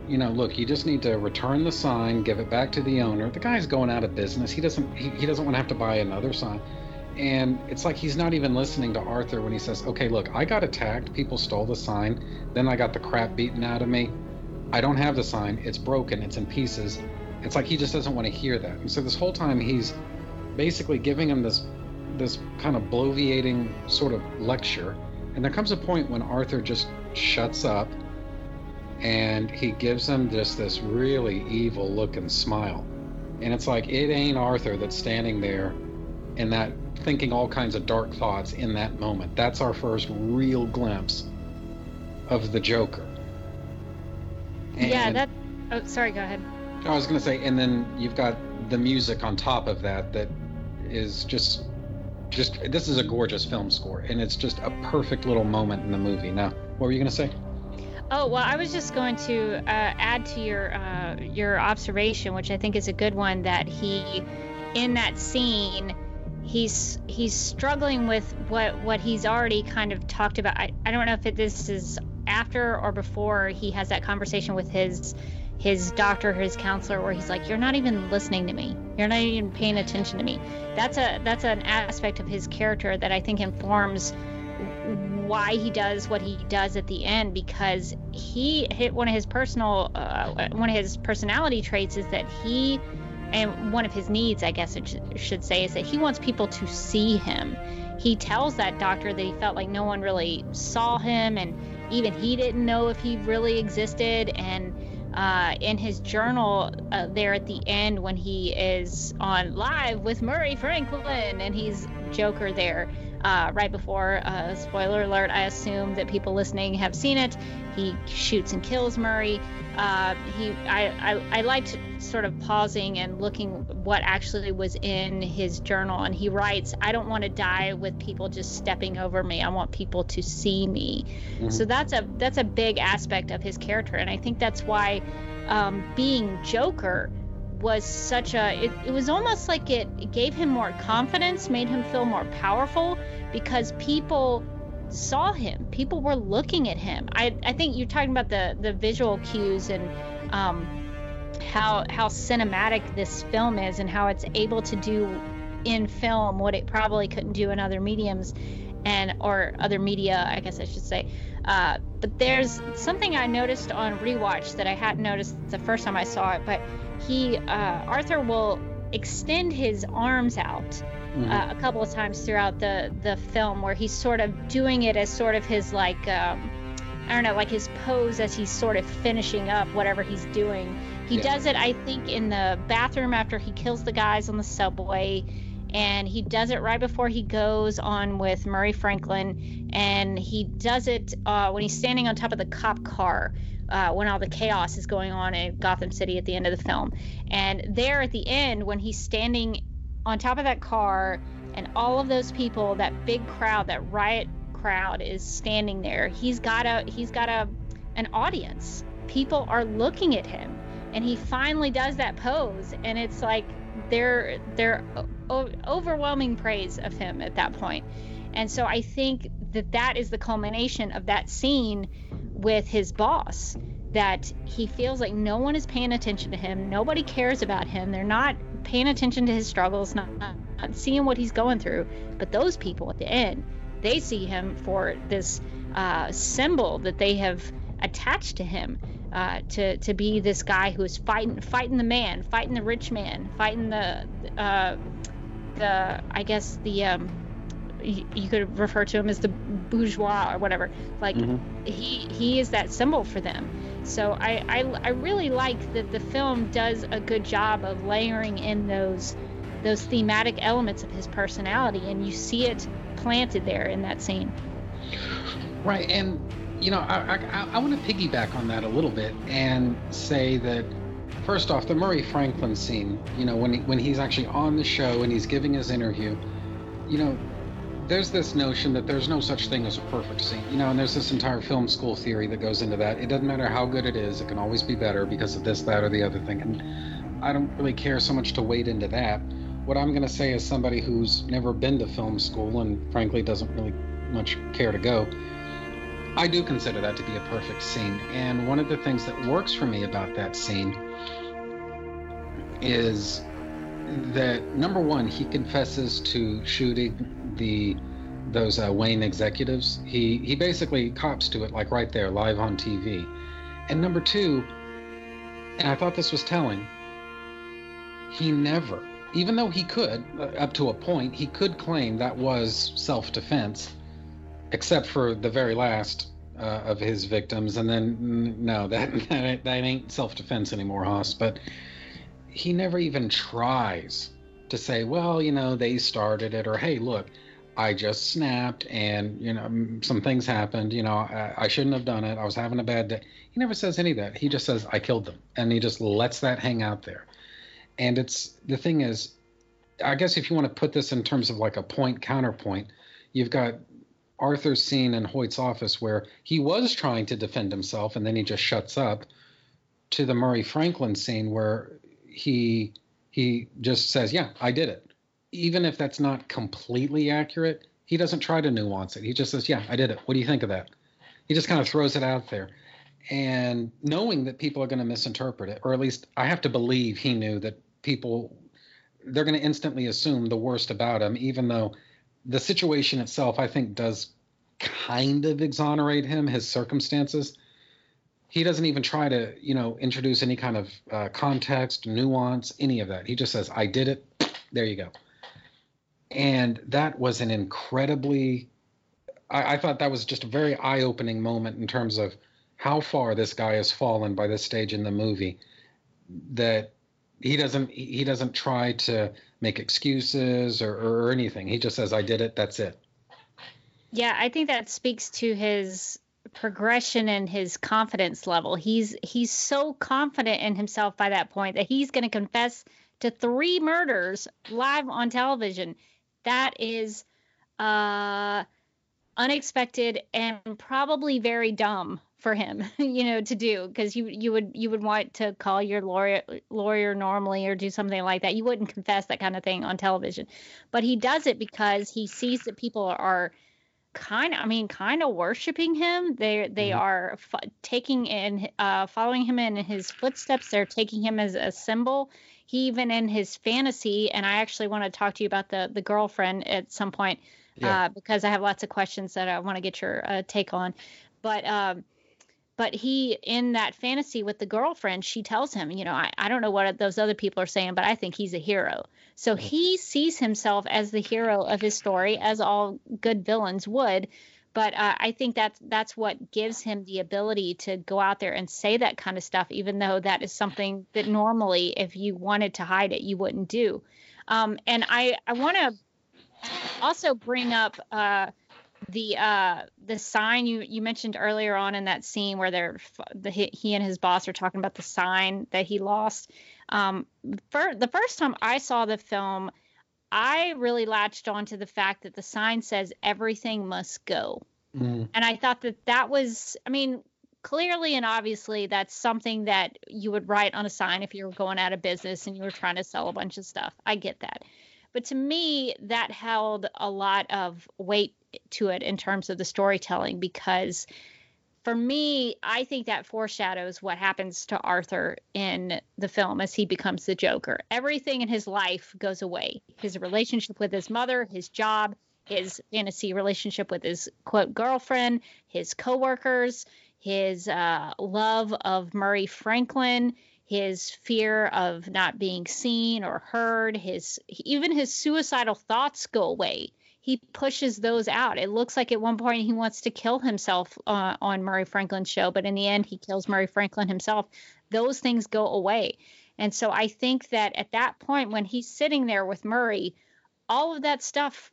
you know, look, you just need to return the sign, give it back to the owner. The guy's going out of business. He doesn't he, he doesn't want to have to buy another sign. And it's like he's not even listening to Arthur when he says, "Okay, look, I got attacked. People stole the sign. Then I got the crap beaten out of me. I don't have the sign. It's broken. It's in pieces. It's like he just doesn't want to hear that. And so this whole time he's basically giving him this this kind of bloviating sort of lecture. And there comes a point when Arthur just shuts up and he gives him just this really evil looking smile. And it's like it ain't Arthur that's standing there in that thinking all kinds of dark thoughts in that moment. That's our first real glimpse of the Joker. And yeah, that. Oh, sorry. Go ahead. I was going to say, and then you've got the music on top of that that is just just this is a gorgeous film score and it's just a perfect little moment in the movie. Now what were you going to say? Oh well i was just going to uh, add to your uh, your observation which i think is a good one that he in that scene he's he's struggling with what what he's already kind of talked about. I, I don't know if it, this is after or before he has that conversation with his his doctor his counselor where he's like you're not even listening to me. You're not even paying attention to me. That's a that's an aspect of his character that i think informs why he does what he does at the end because he hit one of his personal uh, one of his personality traits is that he and one of his needs i guess it sh- should say is that he wants people to see him. He tells that doctor that he felt like no one really saw him and even he didn't know if he really existed and uh, in his journal uh, there at the end when he is on live with Murray Franklin and he's Joker there uh, right before. Uh, spoiler alert, I assume that people listening have seen it. He shoots and kills Murray. Uh, he, I, I, I liked sort of pausing and looking what actually was in his journal, and he writes, "I don't want to die with people just stepping over me. I want people to see me." Mm-hmm. So that's a that's a big aspect of his character, and I think that's why um, being Joker was such a it, it was almost like it, it gave him more confidence made him feel more powerful because people saw him. People were looking at him. I, I think you're talking about the the visual cues and um, how how cinematic this film is and how it's able to do in film what it probably couldn't do in other mediums and or other media i guess i should say. Uh, but there's something i noticed on rewatch that i hadn't noticed the first time i saw it but he uh, Arthur will extend his arms out mm-hmm. uh, a couple of times throughout the the film, where he's sort of doing it as sort of his like um, I don't know, like his pose as he's sort of finishing up whatever he's doing. He yeah. does it, I think, in the bathroom after he kills the guys on the subway. And he does it right before he goes on with Murray Franklin. And he does it uh, when he's standing on top of the cop car uh, when all the chaos is going on in Gotham City at the end of the film. And there at the end, when he's standing on top of that car and all of those people, that big crowd, that riot crowd is standing there, he's got a he's got a an audience. People are looking at him, and he finally does that pose, and it's like they're they're o- overwhelming praise of him at that point. And so I think that that is the culmination of that scene with his boss that he feels like no one is paying attention to him. Nobody cares about him. They're not paying attention to his struggles not, not seeing what he's going through. But those people at the end they see him for this uh, symbol that they have attached to him uh, to to be this guy who is fighting fighting the man fighting the rich man fighting the uh, the I guess the um, you could refer to him as the bourgeois or whatever. Like mm-hmm. he he is that symbol for them. So I, I I really like that the film does a good job of layering in those those thematic elements of his personality, and you see it planted there in that scene. Right, and you know I I, I want to piggyback on that a little bit and say that first off, the Murray Franklin scene, you know, when he, when he's actually on the show and he's giving his interview, you know, there's this notion that there's no such thing as a perfect scene, you know, and there's this entire film school theory that goes into that. It doesn't matter how good it is, it can always be better because of this, that, or the other thing. And I don't really care so much to wade into that. What I'm going to say is somebody who's never been to film school and frankly doesn't really much care to go, I do consider that to be a perfect scene. And one of the things that works for me about that scene is that number one, he confesses to shooting the those uh, Wayne executives. He he basically cops to it like right there, live on TV. And number two, and I thought this was telling. He never, even though he could, uh, up to a point, he could claim that was self-defense, except for the very last uh, of his victims. And then no, that that, that ain't self-defense anymore, Haas. But he never even tries to say, well, you know, they started it, or hey, look I just snapped and, you know, some things happened. You know, I, I, shouldn't have done it. I was having a bad day. He never says any of that. He just says, I killed them. And he just lets that hang out there. And it's the thing is, I guess if you want to put this in terms of like a point counterpoint, you've got Arthur's scene in Hoyt's office where he was trying to defend himself and then he just shuts up to the Murray Franklin scene where he he just says, "Yeah, I did it." even if that's not completely accurate, he doesn't try to nuance it. He just says, "Yeah, I did it. What do you think of that?" He just kind of throws it out there, and knowing that people are going to misinterpret it, or at least I have to believe he knew that people they're going to instantly assume the worst about him, even though the situation itself, I think, does kind of exonerate him, his circumstances. He doesn't even try to, you know, introduce any kind of uh, context, nuance, any of that. He just says, "I did it." There you go. And that was an incredibly, I, I thought that was just a very eye-opening moment in terms of how far this guy has fallen by this stage in the movie. That he doesn't he doesn't try to make excuses or, or anything. He just says, "I did it. That's it." Yeah, I think that speaks to his progression in his confidence level. He's he's so confident in himself by that point that he's going to confess to three murders live on television. That is uh unexpected and probably very dumb for him, you know, to do because you you would you would want to call your lawyer lawyer normally or do something like that. You wouldn't confess that kind of thing on television, but he does it because he sees that people are kind of, I mean, kind of worshiping him. They they mm-hmm. are f- taking in, uh, following him in his footsteps. They're taking him as a symbol. He even in his fantasy, and I actually want to talk to you about the the girlfriend at some point, yeah. uh, because I have lots of questions that I want to get your uh, take on. But um, but he in that fantasy with the girlfriend she tells him you know I, I don't know what those other people are saying but i think he's a hero. So he sees himself as the hero of his story as all good villains would. But uh, i think that's that's what gives him the ability to go out there and say that kind of stuff even though that is something that normally if you wanted to hide it you wouldn't do. Um, and i i want to also bring up uh, the uh the sign you you mentioned earlier on in that scene where they're the he and his boss are talking about the sign that he lost. Um for the first time i saw the film i really latched on to the fact that the sign says everything must go. Mm. and i thought that that was i mean clearly and obviously that's something that you would write on a sign if you were going out of business and you were trying to sell a bunch of stuff. I get that. But to me that held a lot of weight to it in terms of the storytelling because for me, I think that foreshadows what happens to Arthur in the film as he becomes the Joker. Everything in his life goes away his relationship with his mother, his job, his fantasy relationship with his quote girlfriend, his coworkers, his uh, love of Murray Franklin, his fear of not being seen or heard, his even his suicidal thoughts go away he pushes those out. It looks like at one point he wants to kill himself uh, on Murray Franklin's show, but in the end he kills Murray Franklin himself. Those things go away. And so I think that at that point when he's sitting there with Murray, all of that stuff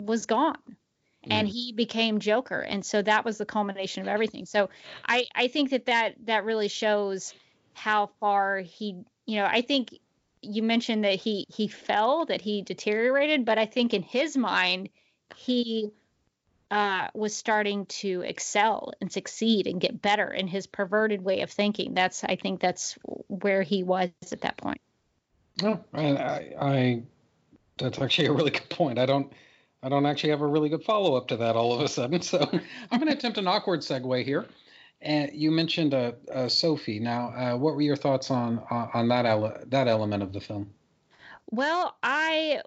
was gone. Mm. And he became Joker, and so that was the culmination of everything. So I, I think that, that that really shows how far he, you know, I think you mentioned that he he fell, that he deteriorated, but I think in his mind he uh, was starting to excel and succeed and get better in his perverted way of thinking. That's I think that's where he was at that point. Oh, I, I that's actually a really good point. I don't I don't actually have a really good follow up to that all of a sudden. So I'm going to attempt an awkward segue here. And you mentioned uh, uh, Sophie. Now, uh, what were your thoughts on on that ele- that element of the film? Well, I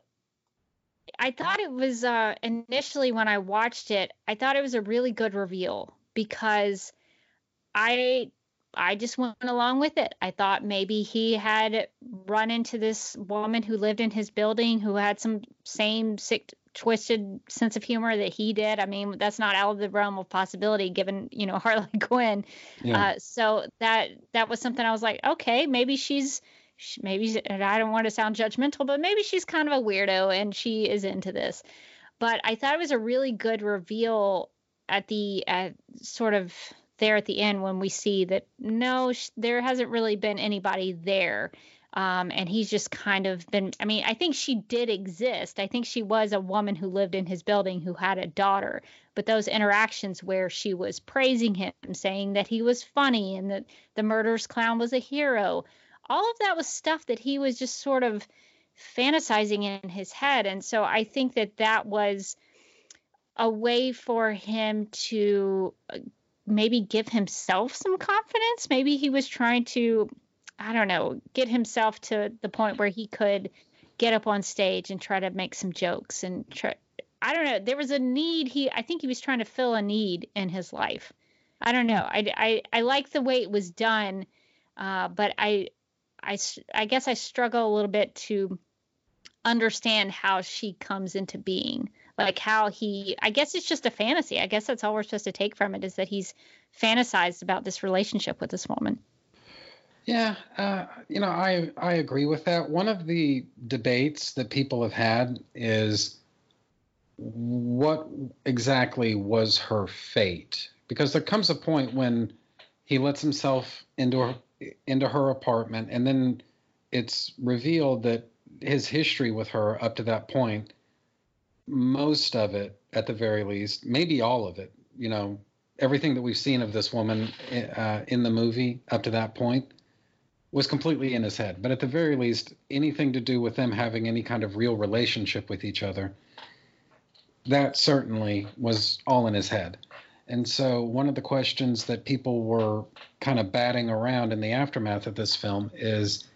I thought it was uh, initially when I watched it, I thought it was a really good reveal because I I just went along with it. I thought maybe he had run into this woman who lived in his building who had some same sick twisted sense of humor that he did. I mean, that's not out of the realm of possibility given, you know, Harley Quinn. Yeah. Uh, so that that was something I was like, okay, maybe she's maybe and I don't want to sound judgmental, but maybe she's kind of a weirdo and she is into this. But I thought it was a really good reveal at the at sort of there at the end when we see that no, there hasn't really been anybody there. Um, and he's just kind of been, I mean, I think she did exist. I think she was a woman who lived in his building who had a daughter. But those interactions where she was praising him, saying that he was funny and that the murderous clown was a hero, all of that was stuff that he was just sort of fantasizing in his head. And so I think that that was a way for him to uh, maybe give himself some confidence. Maybe he was trying to I don't know, get himself to the point where he could get up on stage and try to make some jokes and try I don't know. There was a need. He, I think he was trying to fill a need in his life. I don't know. I, I, I like the way it was done, uh, but I, I, I guess I struggle a little bit to understand how she comes into being. Like how he, I guess it's just a fantasy. I guess that's all we're supposed to take from it is that he's fantasized about this relationship with this woman. Yeah, uh, you know, I I agree with that. One of the debates that people have had is what exactly was her fate? Because there comes a point when he lets himself into her, into her apartment, and then it's revealed that his history with her up to that point, most of it, at the very least, maybe all of it, you know, everything that we've seen of this woman uh, in the movie up to that point was completely in his head. But at the very least, anything to do with them having any kind of real relationship with each other, that certainly was all in his head. And so, one of the questions that people were kind of batting around in the aftermath of this film is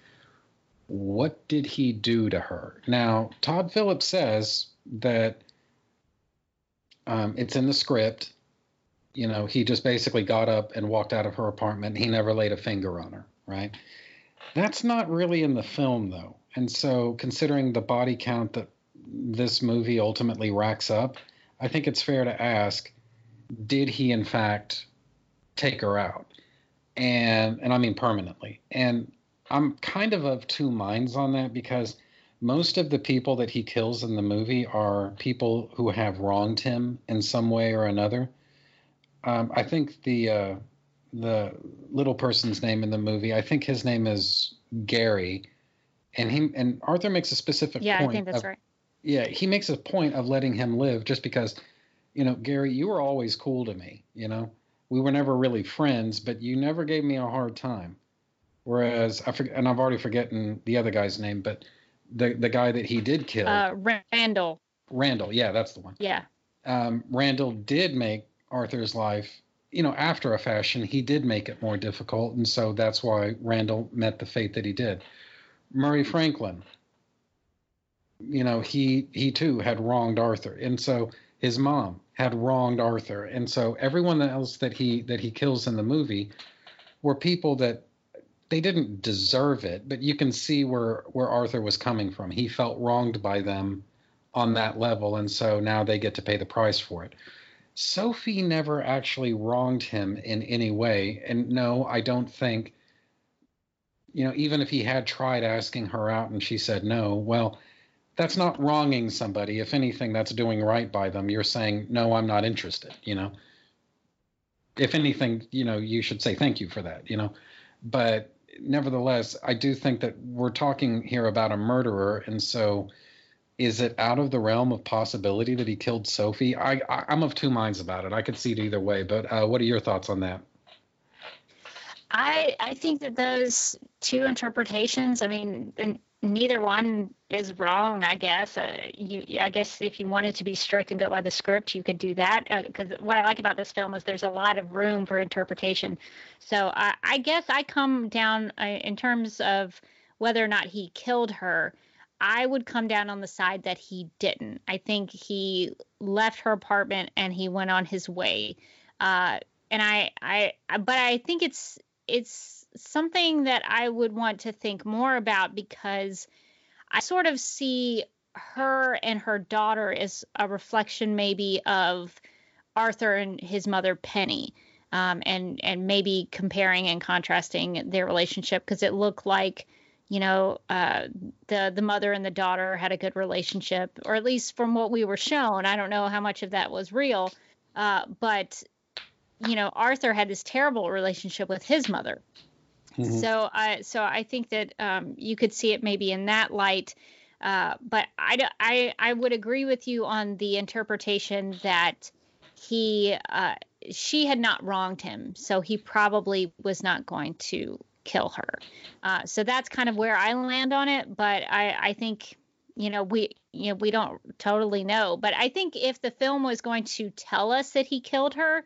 what did he do to her? Now, Todd Phillips says that um, it's in the script. You know, he just basically got up and walked out of her apartment. He never laid a finger on her, right? That's not really in the film, though. And so, considering the body count that this movie ultimately racks up, I think it's fair to ask did he, in fact, take her out? And, and I mean permanently. And I'm kind of of two minds on that because most of the people that he kills in the movie are people who have wronged him in some way or another. Um, I think the uh, the little person's name in the movie, I think his name is Gary, and he and Arthur makes a specific yeah, point. Yeah, I think that's of, right. Yeah, he makes a point of letting him live just because, you know, Gary, you were always cool to me. You know, we were never really friends, but you never gave me a hard time. Whereas I forget, and I've already forgotten the other guy's name, but the the guy that he did kill, uh, Randall. Randall, yeah, that's the one. Yeah. Um, Randall did make Arthur's life, you know, after a fashion, he did make it more difficult, and so that's why Randall met the fate that he did. Murray mm-hmm. Franklin, you know, he he too had wronged Arthur, and so his mom had wronged Arthur, and so everyone else that he that he kills in the movie were people that they didn't deserve it, but you can see where where Arthur was coming from. He felt wronged by them on that level, and so now they get to pay the price for it. Sophie never actually wronged him in any way, and no, I don't think. You know, even if he had tried asking her out and she said no, well, that's not wronging somebody. If anything, that's doing right by them. You're saying, no, I'm not interested, you know. If anything, you know, you should say thank you for that, you know. But nevertheless, I do think that we're talking here about a murderer, and so is it out of the realm of possibility that he killed Sophie? I, I am of two minds about it. I could see it either way, but uh, what are your thoughts on that? I I think that those two interpretations. I mean, neither one is wrong. I guess. Uh, you I guess if you wanted to be strict and go by the script, you could do that. Because uh, what I like about this film is there's a lot of room for interpretation. So I, I guess I come down uh, in terms of whether or not he killed her. I would come down on the side that he didn't. I think he left her apartment and he went on his way. Uh, and I, I, but I think it's it's something that I would want to think more about because I sort of see her and her daughter as a reflection maybe of Arthur and his mother Penny. Um, and and maybe comparing and contrasting their relationship because it looked like you know uh, the the mother and the daughter had a good relationship or at least from what we were shown i don't know how much of that was real uh, but you know, Arthur had this terrible relationship with his mother. Mm-hmm. So I so I think that um, you could see it maybe in that light. Uh, but I, I I would agree with you on the interpretation that he uh, she had not wronged him, so he probably was not going to kill her. Uh, so that's kind of where I land on it. But I I think you know we you know we don't totally know. But I think if the film was going to tell us that he killed her,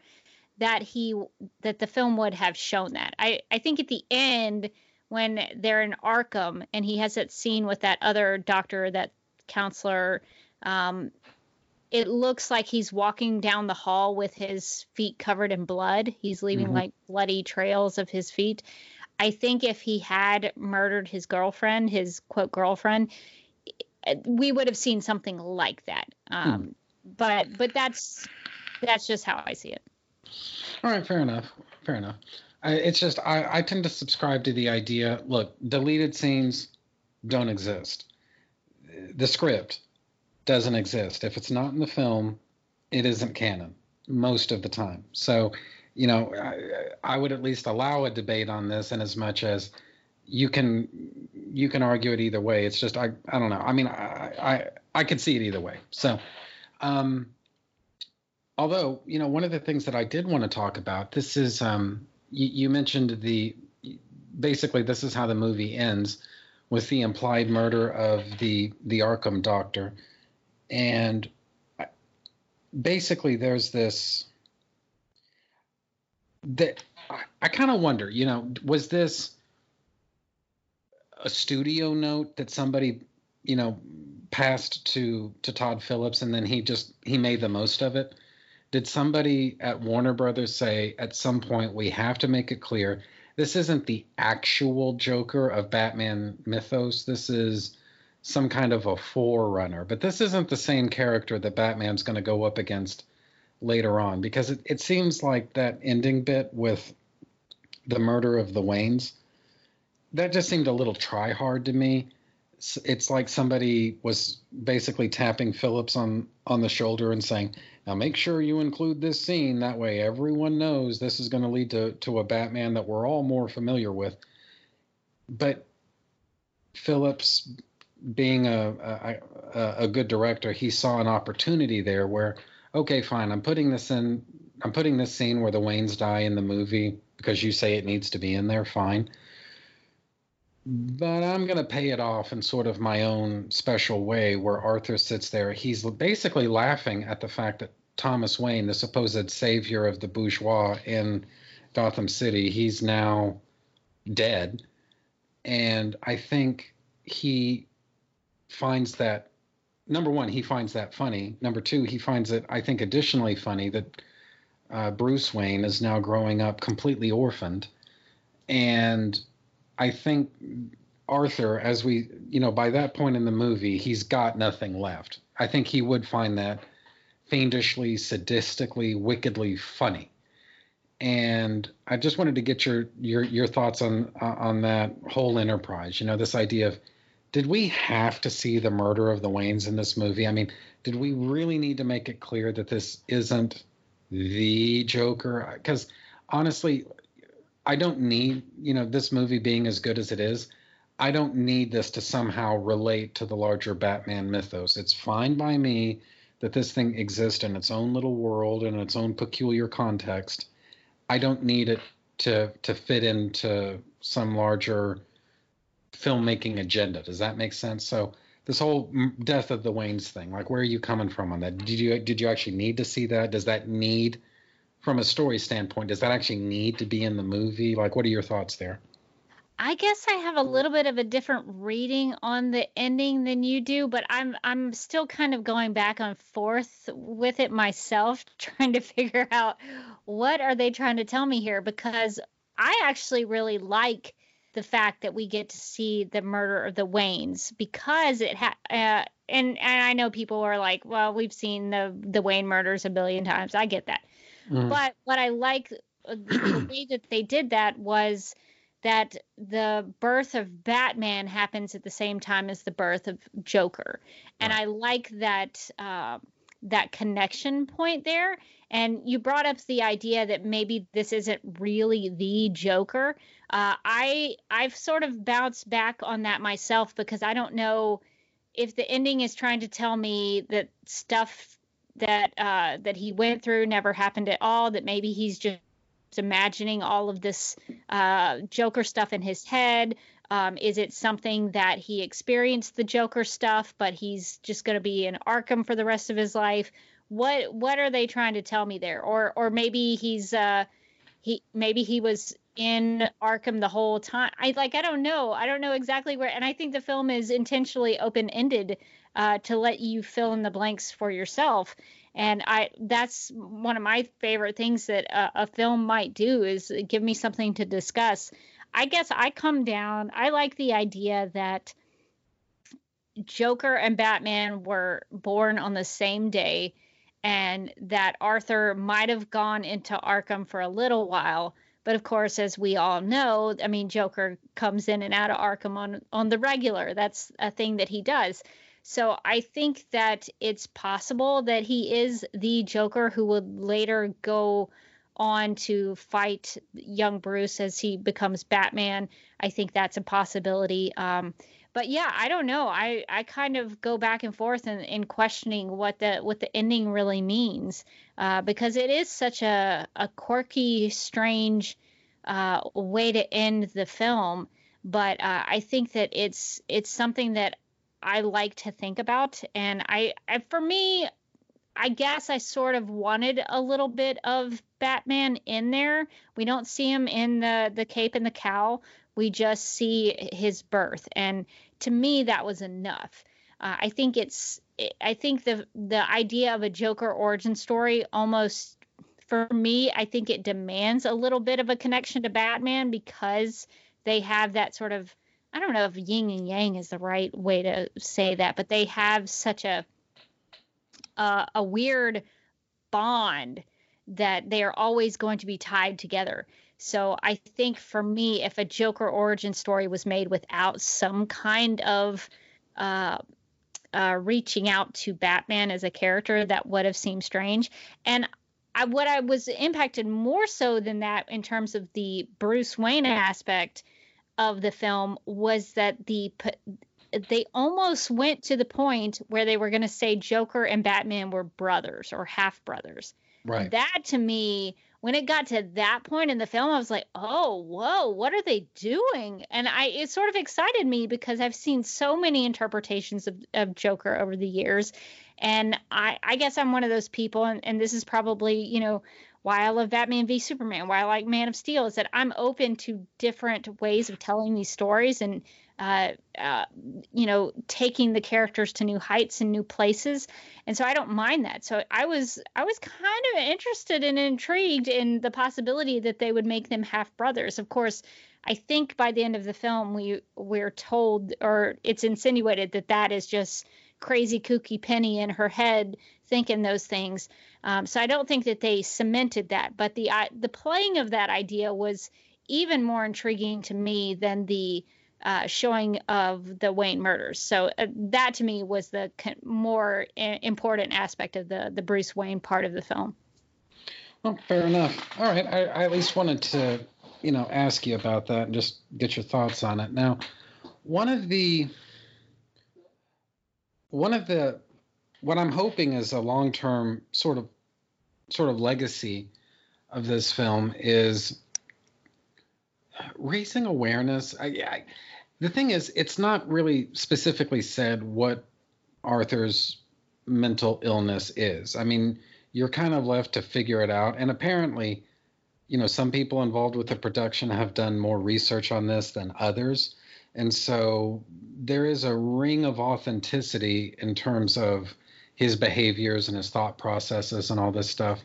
that he that the film would have shown that. I I think at the end when they're in Arkham and he has that scene with that other doctor, that counselor, um, it looks like he's walking down the hall with his feet covered in blood. He's leaving mm-hmm. like bloody trails of his feet. I think if he had murdered his girlfriend, his quote girlfriend, we would have seen something like that. Um, hmm. But but that's that's just how I see it. All right, fair enough. Fair enough. I, it's just I, I tend to subscribe to the idea. Look, deleted scenes don't exist. The script doesn't exist. If it's not in the film, it isn't canon most of the time. So, you know, I, I would at least allow a debate on this, in as much as you can you can argue it either way. It's just I I don't know. I mean, I I, I could see it either way. So, um, although you know, one of the things that I did want to talk about this is um, you, you mentioned the basically this is how the movie ends with the implied murder of the the Arkham doctor, and basically there's this that I, I kind of wonder, you know, was this a studio note that somebody, you know, passed to to Todd Phillips and then he just he made the most of it? Did somebody at Warner Brothers say at some point we have to make it clear this isn't the actual Joker of Batman mythos. This is some kind of a forerunner, but this isn't the same character that Batman's going to go up against later on because it, it seems like that ending bit with the murder of the Waynes that just seemed a little try hard to me. It's, like somebody was basically tapping Phillips on on the shoulder and saying, "Now make sure you include this scene. That way, everyone knows this is going to lead to to a Batman that we're all more familiar with." But Phillips, being a, a, a good director, he saw an opportunity there where, okay, fine, I'm putting this in. I'm putting this scene where the Waynes die in the movie because you say it needs to be in there. Fine but I'm going to pay it off in sort of my own special way where Arthur sits there. He's basically laughing at the fact that Thomas Wayne, the supposed savior of the bourgeois in Gotham City, he's now dead. And I think he finds that number one, he finds that funny. Number two, he finds it, I think, additionally funny that uh, Bruce Wayne is now growing up completely orphaned. And I think Arthur, as we, you know, by that point in the movie, he's got nothing left. I think he would find that fiendishly, sadistically, wickedly funny. And I just wanted to get your your your thoughts on uh, on that whole enterprise. You know, this idea of did we have to see the murder of the Waynes in this movie? I mean, did we really need to make it clear that this isn't the Joker? Because honestly, I don't need, you know, this movie being as good as it is, I don't need this to somehow relate to the larger Batman mythos. It's fine by me that this thing exists in its own little world in its own peculiar context. I don't need it to to fit into some larger filmmaking agenda. Does that make sense? So this whole death of the Waynes thing, like where are you coming from on that? Did you did you actually need to see that? Does that need from a story standpoint, does that actually need to be in the movie? Like, what are your thoughts there? I guess I have a little bit of a different reading on the ending than you do, but I'm I'm still kind of going back and forth with it myself, trying to figure out what are they trying to tell me here because I actually really like the fact that we get to see the murder of the Waynes because it had uh, and and I know people are like, well, we've seen the the Wayne murders a billion times. I get that. Mm. But what I like uh, the way that they did that was that the birth of Batman happens at the same time as the birth of Joker, and right. I like that uh, that connection point there. And you brought up the idea that maybe this isn't really the Joker. Uh, I I've sort of bounced back on that myself because I don't know if the ending is trying to tell me that stuff that uh, that he went through never happened at all. That maybe he's just imagining all of this uh, Joker stuff in his head. Um, is it something that he experienced the Joker stuff, but he's just going to be in Arkham for the rest of his life? What what are they trying to tell me there? Or or maybe he's uh, he maybe he was in Arkham the whole time. I like I don't know. I don't know exactly where and I think the film is intentionally open-ended uh, to let you fill in the blanks for yourself. And I that's one of my favorite things that a, a film might do is give me something to discuss. I guess I come down. I like the idea that Joker and Batman were born on the same day and that Arthur might have gone into Arkham for a little while. But of course, as we all know, I mean, Joker comes in and out of Arkham on, on the regular. That's a thing that he does. So I think that it's possible that he is the Joker who would later go on to fight young Bruce as he becomes Batman. I think that's a possibility. Um, but yeah, I don't know. I, I kind of go back and forth in, in questioning what the what the ending really means uh, because it is such a, a quirky, strange uh, way to end the film. But uh, I think that it's it's something that I like to think about, and I, I for me, I guess I sort of wanted a little bit of Batman in there. We don't see him in the the cape and the cowl. We just see his birth, and to me that was enough. Uh, I think it's I think the the idea of a Joker origin story almost for me I think it demands a little bit of a connection to Batman because they have that sort of I don't know if yin and yang is the right way to say that, but they have such a uh, a weird bond that they are always going to be tied together. So I think for me, if a Joker origin story was made without some kind of uh, uh, reaching out to Batman as a character, that would have seemed strange. And I, what I was impacted more so than that in terms of the Bruce Wayne aspect of the film was that the they almost went to the point where they were going to say Joker and Batman were brothers or half brothers. Right. That to me when it got to that point in the film, I was like, oh, whoa, what are they doing? And I it sort of excited me because I've seen so many interpretations of, of Joker over the years. And I, I guess I'm one of those people, and, and this is probably, you know, why I love Batman v Superman, why I like Man of Steel, is that I'm open to different ways of telling these stories and uh, uh, you know, taking the characters to new heights and new places. And so I don't mind that. So I was I was kind of interested and intrigued in the possibility that they would make them half brothers. Of course, I think by the end of the film we we're told or it's insinuated that that is just crazy kooky Penny in her head thinking those things. Um, so I don't think that they cemented that, but the uh, the playing of that idea was even more intriguing to me than the uh, showing of the Wayne murders. So uh, that to me was the more important aspect of the the Bruce Wayne part of the film. Well, fair enough. All right, I, I at least wanted to, you know, ask you about that and just get your thoughts on it. Now, one of the one of the what I'm hoping is a long term sort of sort of legacy of this film is raising awareness. I, I, the thing is, it's not really specifically said what Arthur's mental illness is. I mean, you're kind of left to figure it out. And apparently, you know, some people involved with the production have done more research on this than others. And so there is a ring of authenticity in terms of his behaviors and his thought processes and all this stuff.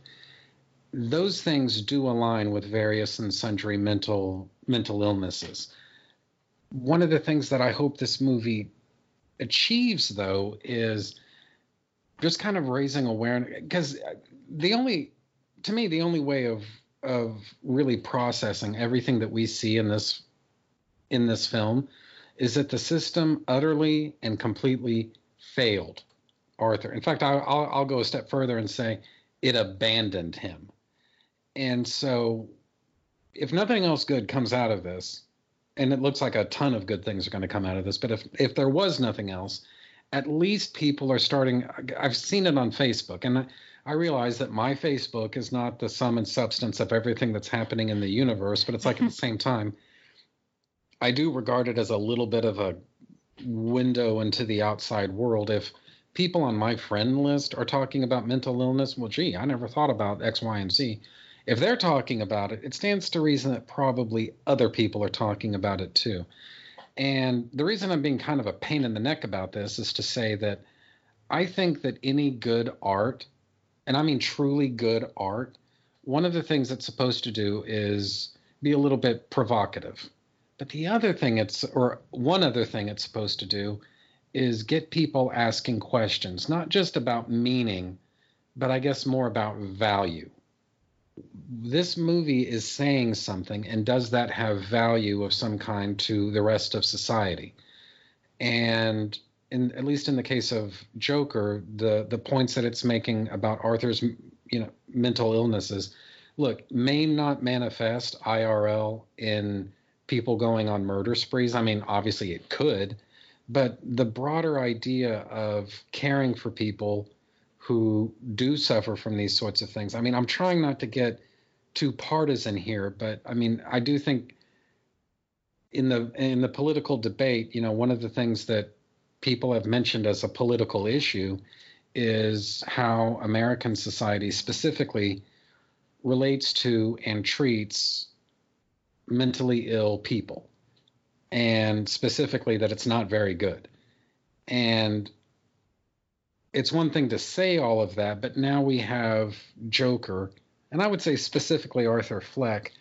Those things do align with various and sundry mental mental illnesses one of the things that I hope this movie achieves, though, is just kind of raising awareness. Because the only, to me, the only way of of really processing everything that we see in this in this film is that the system utterly and completely failed Arthur. In fact, I'll, I'll, I'll go a step further and say it abandoned him. And so, if nothing else good comes out of this, and it looks like a ton of good things are going to come out of this. But if if there was nothing else, at least people are starting. I've seen it on Facebook, and I realize that my Facebook is not the sum and substance of everything that's happening in the universe. But it's like at the same time, I do regard it as a little bit of a window into the outside world. If people on my friend list are talking about mental illness, well, gee, I never thought about X, Y, and Z. if they're talking about it, it stands to reason that probably other people are talking about it too. And the reason I'm being kind of a pain in the neck about this is to say that I think that any good art, and I mean truly good art, one of the things it's supposed to do is be a little bit provocative. But the other thing it's, or one other thing it's supposed to do is get people asking questions, not just about meaning, but I guess more about value. This movie is saying something, and does that have value of some kind to the rest of society? And in, at least in the case of Joker, the the points that it's making about Arthur's you know mental illnesses, look, may not manifest IRL in people going on murder sprees. I mean, obviously it could, but the broader idea of caring for people who do suffer from these sorts of things. I mean, I'm trying not to get too partisan here, but I mean, I do think in the in the political debate, you know, one of the things that people have mentioned as a political issue is how American society specifically relates to and treats mentally ill people, and specifically that it's not very good. And it's one thing to say all of that, but now we have Joker, and I would say specifically Arthur Fleck,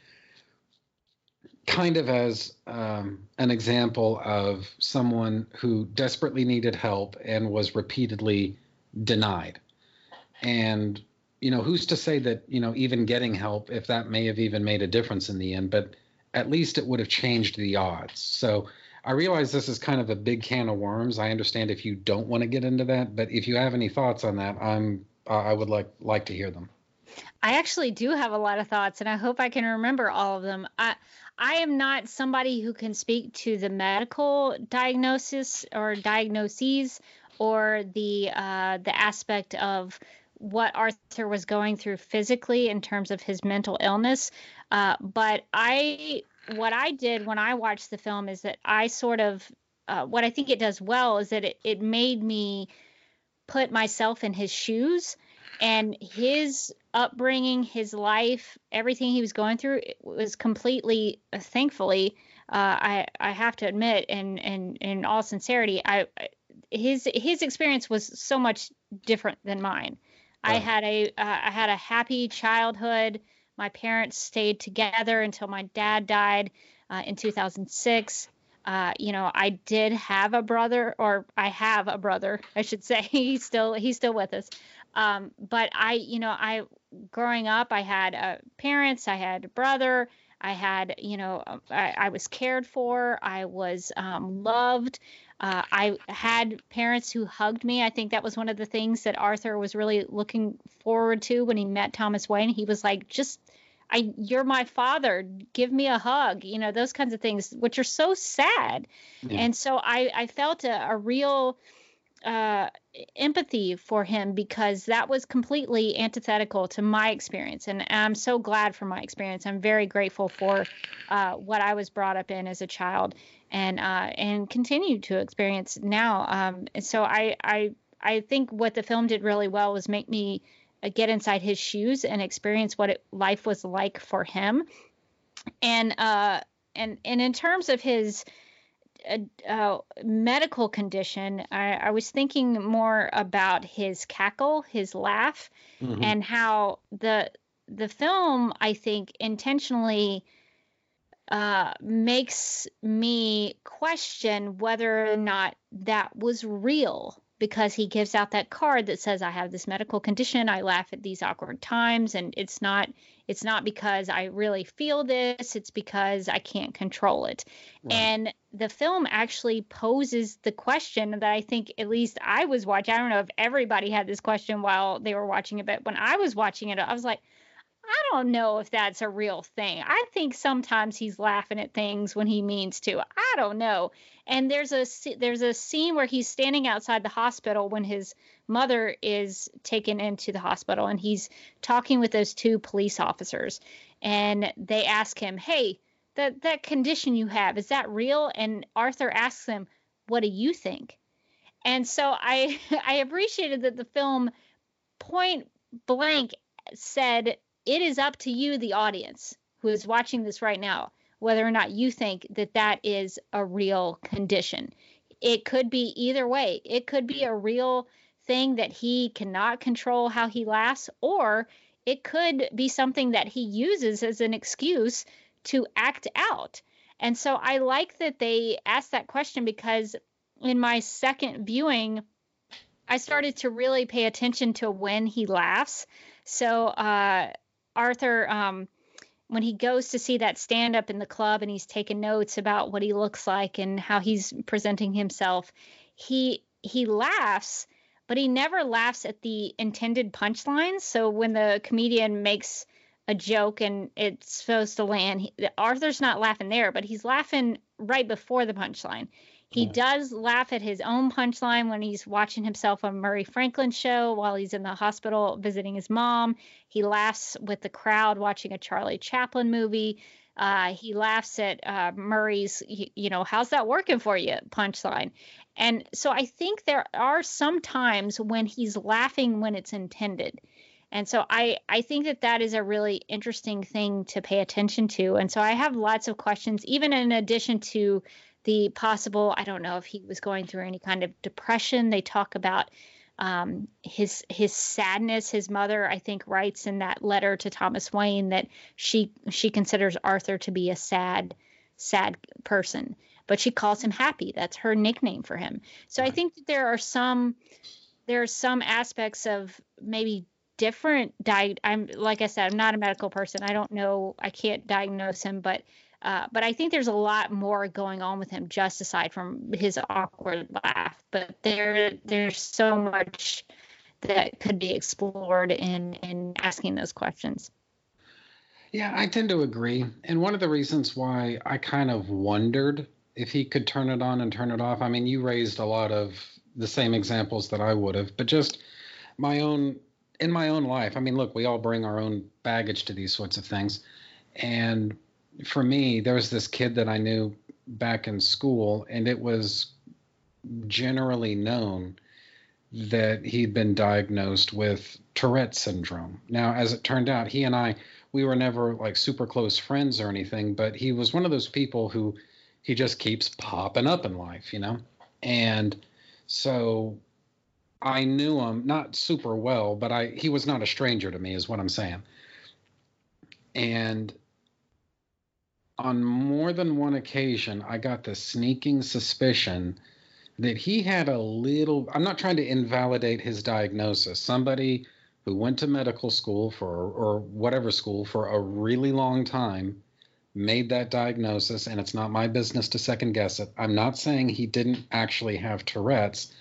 kind of as um, an example of someone who desperately needed help and was repeatedly denied. And, you know, who's to say that, you know, even getting help, if that may have even made a difference in the end, but at least it would have changed the odds. So I realize this is kind of a big can of worms. I understand if you don't want to get into that, but if you have any thoughts on that, I'm I would like like to hear them. I actually do have a lot of thoughts, and I hope I can remember all of them. I I am not somebody who can speak to the medical diagnosis or diagnoses or the uh, the aspect of what Arthur was going through physically in terms of his mental illness. Uh, but I what I did when I watched the film is that I sort of uh, what I think it does well is that it, it made me put myself in his shoes and his upbringing, his life, everything he was going through was completely, uh, thankfully, uh, I I have to admit, and and in all sincerity, I his his experience was so much different than mine. I had a uh, I had a happy childhood. My parents stayed together until my dad died uh, in 2006. Uh, you know, I did have a brother, or I have a brother, I should say. he's still he's still with us. Um, but I, you know, I growing up, I had uh, parents, I had a brother, I had, you know, I, I was cared for, I was um, loved. Uh, I had parents who hugged me. I think that was one of the things that Arthur was really looking forward to when he met Thomas Wayne. He was like, just, I, you're my father. Give me a hug. You know, those kinds of things, which are so sad. Yeah. And so I, I felt a, a real uh, empathy for him because that was completely antithetical to my experience. And I'm so glad for my experience. I'm very grateful for uh, what I was brought up in as a child and uh, and continue to experience now. Um, so I, I I think what the film did really well was make me uh, get inside his shoes and experience what it, life was like for him. And uh, and and in terms of his uh, medical condition, I, I, was thinking more about his cackle, his laugh, mm-hmm. and how the the film, I think, intentionally uh, makes me question whether or not that was real because he gives out that card that says I have this medical condition. I laugh at these awkward times and it's not it's not because I really feel this, it's because I can't control it. Right. And the film actually poses the question that I think at least I was watching. I don't know if everybody had this question while they were watching it, but when I was watching it, I was like, I don't know if that's a real thing. I think sometimes he's laughing at things when he means to. I don't know. And there's a there's a scene where he's standing outside the hospital when his mother is taken into the hospital and he's talking with those two police officers and they ask him, "Hey, that that condition you have, is that real?" And Arthur asks him, "What do you think?" And so I I appreciated that the film point blank said it is up to you, the audience who is watching this right now, whether or not you think that that is a real condition. It could be either way. It could be a real thing that he cannot control how he laughs, or it could be something that he uses as an excuse to act out. And so I like that they asked that question because in my second viewing, I started to really pay attention to when he laughs. So uh, Arthur, um, when he goes to see that stand up in the club and he's taking notes about what he looks like and how he's presenting himself, he he laughs, but he never laughs at the intended punchlines. So when the comedian makes a joke and it's supposed to land, he, Arthur's not laughing there, but he's laughing right before the punchline. He does laugh at his own punchline when he's watching himself on Murray Franklin show while he's in the hospital visiting his mom. He laughs with the crowd watching a Charlie Chaplin movie. Uh, he laughs at uh, Murray's, you know, how's that working for you punchline. And so I think there are some times when he's laughing when it's intended. And so I, I think that that is a really interesting thing to pay attention to. And so I have lots of questions, even in addition to the possible i don't know if he was going through any kind of depression. They talk about um, his his sadness. His mother i think writes in that letter to thomas wayne that she she considers arthur to be a sad sad person but she calls him happy. That's her nickname for him. So right. i think that there are some there are some aspects of maybe different di- i'm like i said i'm not a medical person. I don't know i can't diagnose him but uh, but I think there's a lot more going on with him just aside from his awkward laugh. But there there's so much that could be explored in in asking those questions. Yeah, I tend to agree. And one of the reasons why I kind of wondered if he could turn it on and turn it off. I mean, you raised a lot of the same examples that I would have, but just my own in my own life. I mean, look, we all bring our own baggage to these sorts of things. And for me, there was this kid that I knew back in school, and it was generally known that he'd been diagnosed with Tourette syndrome. Now, as it turned out, he and I, we were never like super close friends or anything, but he was one of those people who he just keeps popping up in life, you know? And so I knew him not super well, but I he was not a stranger to me is what I'm saying. And on more than one occasion, I got the sneaking suspicion that he had a little. I'm not trying to invalidate his diagnosis. Somebody who went to medical school for, or whatever school for a really long time made that diagnosis, and it's not my business to second guess it. I'm not saying he didn't actually have Tourette's.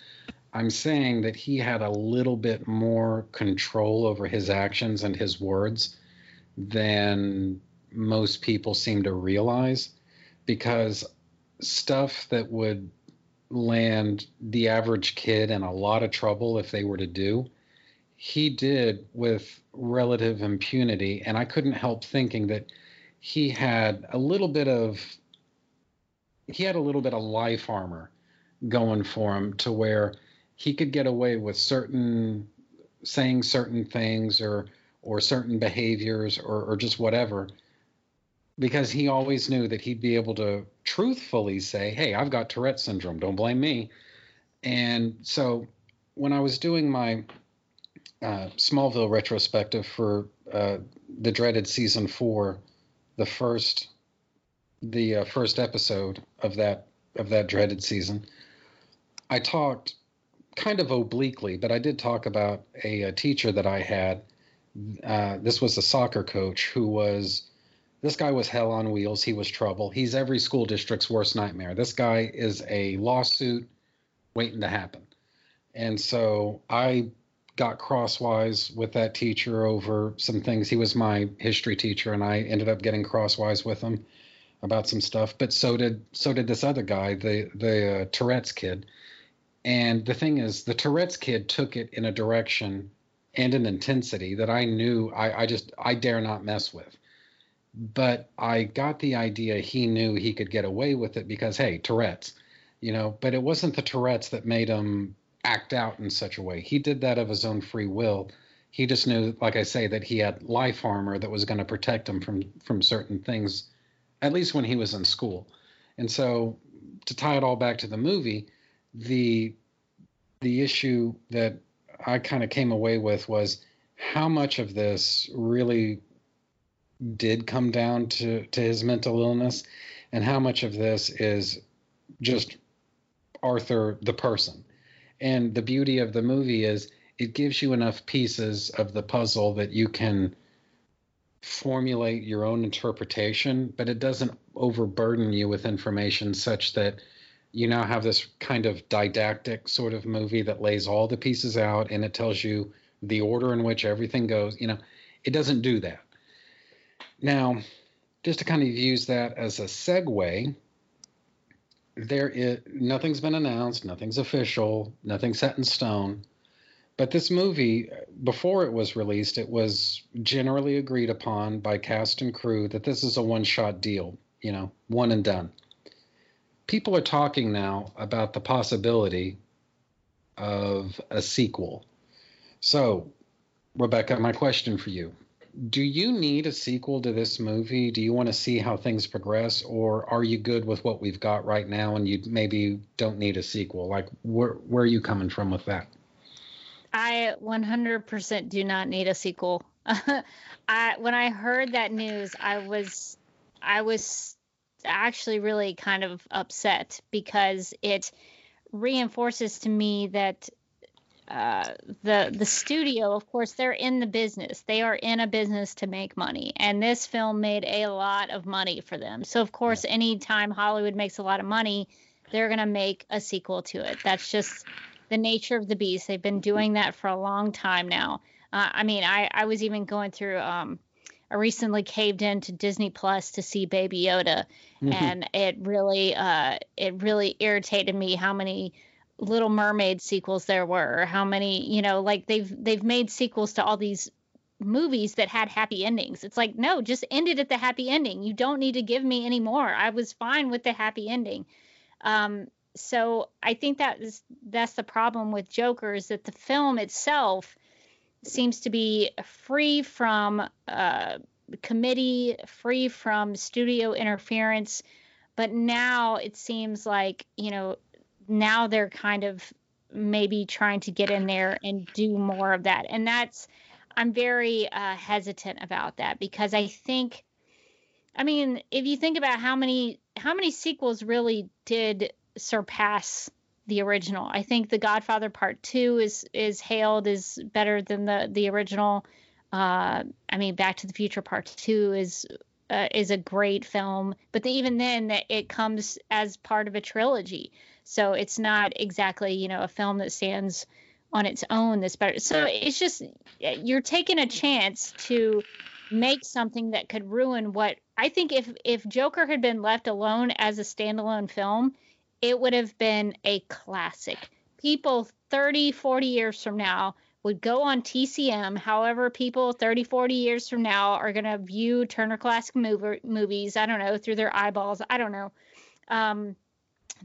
I'm saying that he had a little bit more control over his actions and his words than most people seem to realize because stuff that would land the average kid in a lot of trouble if they were to do he did with relative impunity. And i couldn't help thinking that he had a little bit of he had a little bit of life armor going for him to where he could get away with certain saying certain things or or certain behaviors or, or just whatever because he always knew that he'd be able to truthfully say, Hey, I've got Tourette syndrome. Don't blame me. And so when I was doing my uh, Smallville retrospective for uh, the dreaded season four, the first the uh, first episode of that of that dreaded season, I talked kind of obliquely, but I did talk about a, a teacher that I had. Uh, this was a soccer coach who was this guy was hell on wheels. He was trouble. He's every school district's worst nightmare. This guy is a lawsuit waiting to happen. And so I got crosswise with that teacher over some things. He was my history teacher, and I ended up getting crosswise with him about some stuff. But so did so did this other guy, the the uh, Tourette's kid. And the thing is, the Tourette's kid took it in a direction and an intensity that I knew I, I just I dare not mess with but I got the idea he knew he could get away with it because hey, Tourette's, you know, but it wasn't the Tourette's that made him act out in such a way. He did that of his own free will. He just knew, like I say, that he had life armor that was going to protect him from from certain things, at least when he was in school. And so, to tie it all back to the movie, the the issue that I kind of came away with was how much of this really did come down to to his mental illness, and how much of this is just Arthur the person. And the beauty of the movie is it gives you enough pieces of the puzzle that you can formulate your own interpretation, but it doesn't overburden you with information such that you now have this kind of didactic sort of movie that lays all the pieces out and it tells you the order in which everything goes. You know, it doesn't do that. Now, just to kind of use that as a segue, there is nothing's been announced, nothing's official, nothing set in stone. But this movie, before it was released, it was generally agreed upon by cast and crew that this is a one shot deal, you know, one and done. People are talking now about the possibility of a sequel. So, Rebecca, my question for you do you need a sequel to this movie? Do you want to see how things progress, or are you good with what we've got right now and you maybe don't need a sequel? Like, where where are you coming from with that? I 100% do not need a sequel. I when I heard that news, I was I was actually really kind of upset because it reinforces to me that uh, the the studio, of course, they're in the business. They are in a business to make money, and this film made a lot of money for them. So, of course, anytime Hollywood makes a lot of money, they're going to make a sequel to it. That's just the nature of the beast. They've been doing that for a long time now. Uh, I mean, I I was even going through. Um, I recently caved into Disney Plus to see Baby Yoda, mm-hmm. and it really uh, it really irritated me how many Little Mermaid sequels there were, how many, you know, like they've they've made sequels to all these movies that had happy endings. It's like, no, just end it at the happy ending. You don't need to give me any more. I was fine with the happy ending. Um, so I think that is that's the problem with Joker is that the film itself seems to be free from uh, committee, free from studio interference. But now it seems like you know now they're kind of maybe trying to get in there and do more of that. And that's, I'm very uh, hesitant about that because I think, I mean, if you think about how many how many sequels really did surpass the original, I think The Godfather Part Two is is hailed as better than the the original. Uh, I mean, Back to the Future Part Two is uh, is a great film, but the, even then, it comes as part of a trilogy. So it's not exactly, you know, a film that stands on its own that's better. So it's just you're taking a chance to make something that could ruin what I think if if Joker had been left alone as a standalone film, it would have been a classic. People 30, 40 years from now would go on TCM. However, people 30, 40 years from now are going to view Turner Classic movie, movies, I don't know, through their eyeballs. I don't know. Um,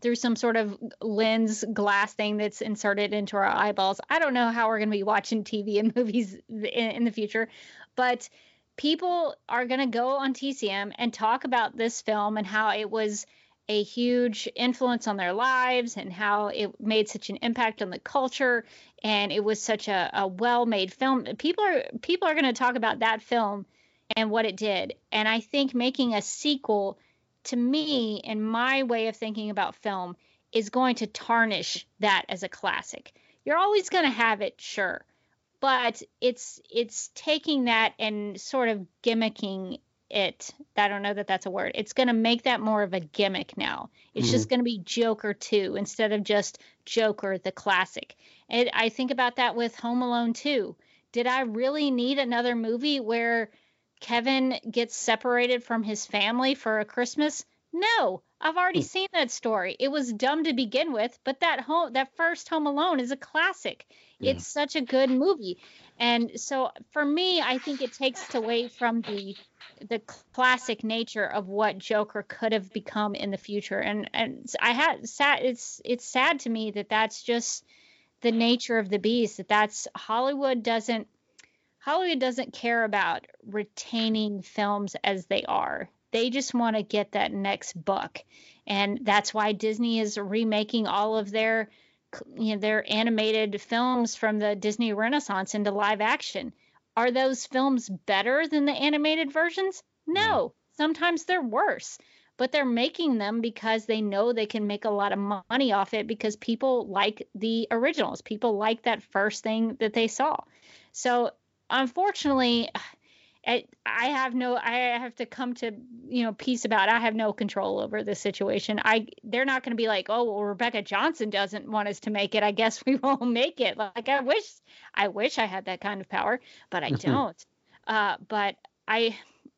through some sort of lens glass thing that's inserted into our eyeballs. I don't know how we're going to be watching TV and movies in, in the future, but people are going to go on TCM and talk about this film and how it was a huge influence on their lives and how it made such an impact on the culture. And it was such a, a well-made film. People are people are going to talk about that film and what it did. And i think making a sequel to me, in my way of thinking about film, is going to tarnish that as a classic. You're always going to have it, sure, but it's it's taking that and sort of gimmicking it. I don't know that that's a word. It's going to make that more of a gimmick now. It's mm-hmm. just going to be Joker 2 instead of just Joker the classic. And I think about that with Home Alone 2. Did I really need another movie where Kevin gets separated from his family for a Christmas? No, I've already hmm. seen that story. It was dumb to begin with, but that home that first Home Alone is a classic. Yeah. It's such a good movie. And so for me, I think it takes away from the the classic nature of what Joker could have become in the future. And and I had sad it's it's sad to me that that's just the nature of the beast that that's Hollywood doesn't Hollywood doesn't care about retaining films as they are. They just want to get that next buck. And that's why Disney is remaking all of their you know their animated films from the Disney Renaissance into live action. Are those films better than the animated versions? No. Mm. Sometimes they're worse but they're making them because they know they can make a lot of money off it because people like the originals. People like that first thing that they saw. So unfortunately, I, I have no I have to come to you know peace about it. I have no control over this situation. I they're not going to be like, "Oh, well Rebecca Johnson doesn't want us to make it. I guess we won't make it." Like I wish I wish I had that kind of power, but I don't. uh but I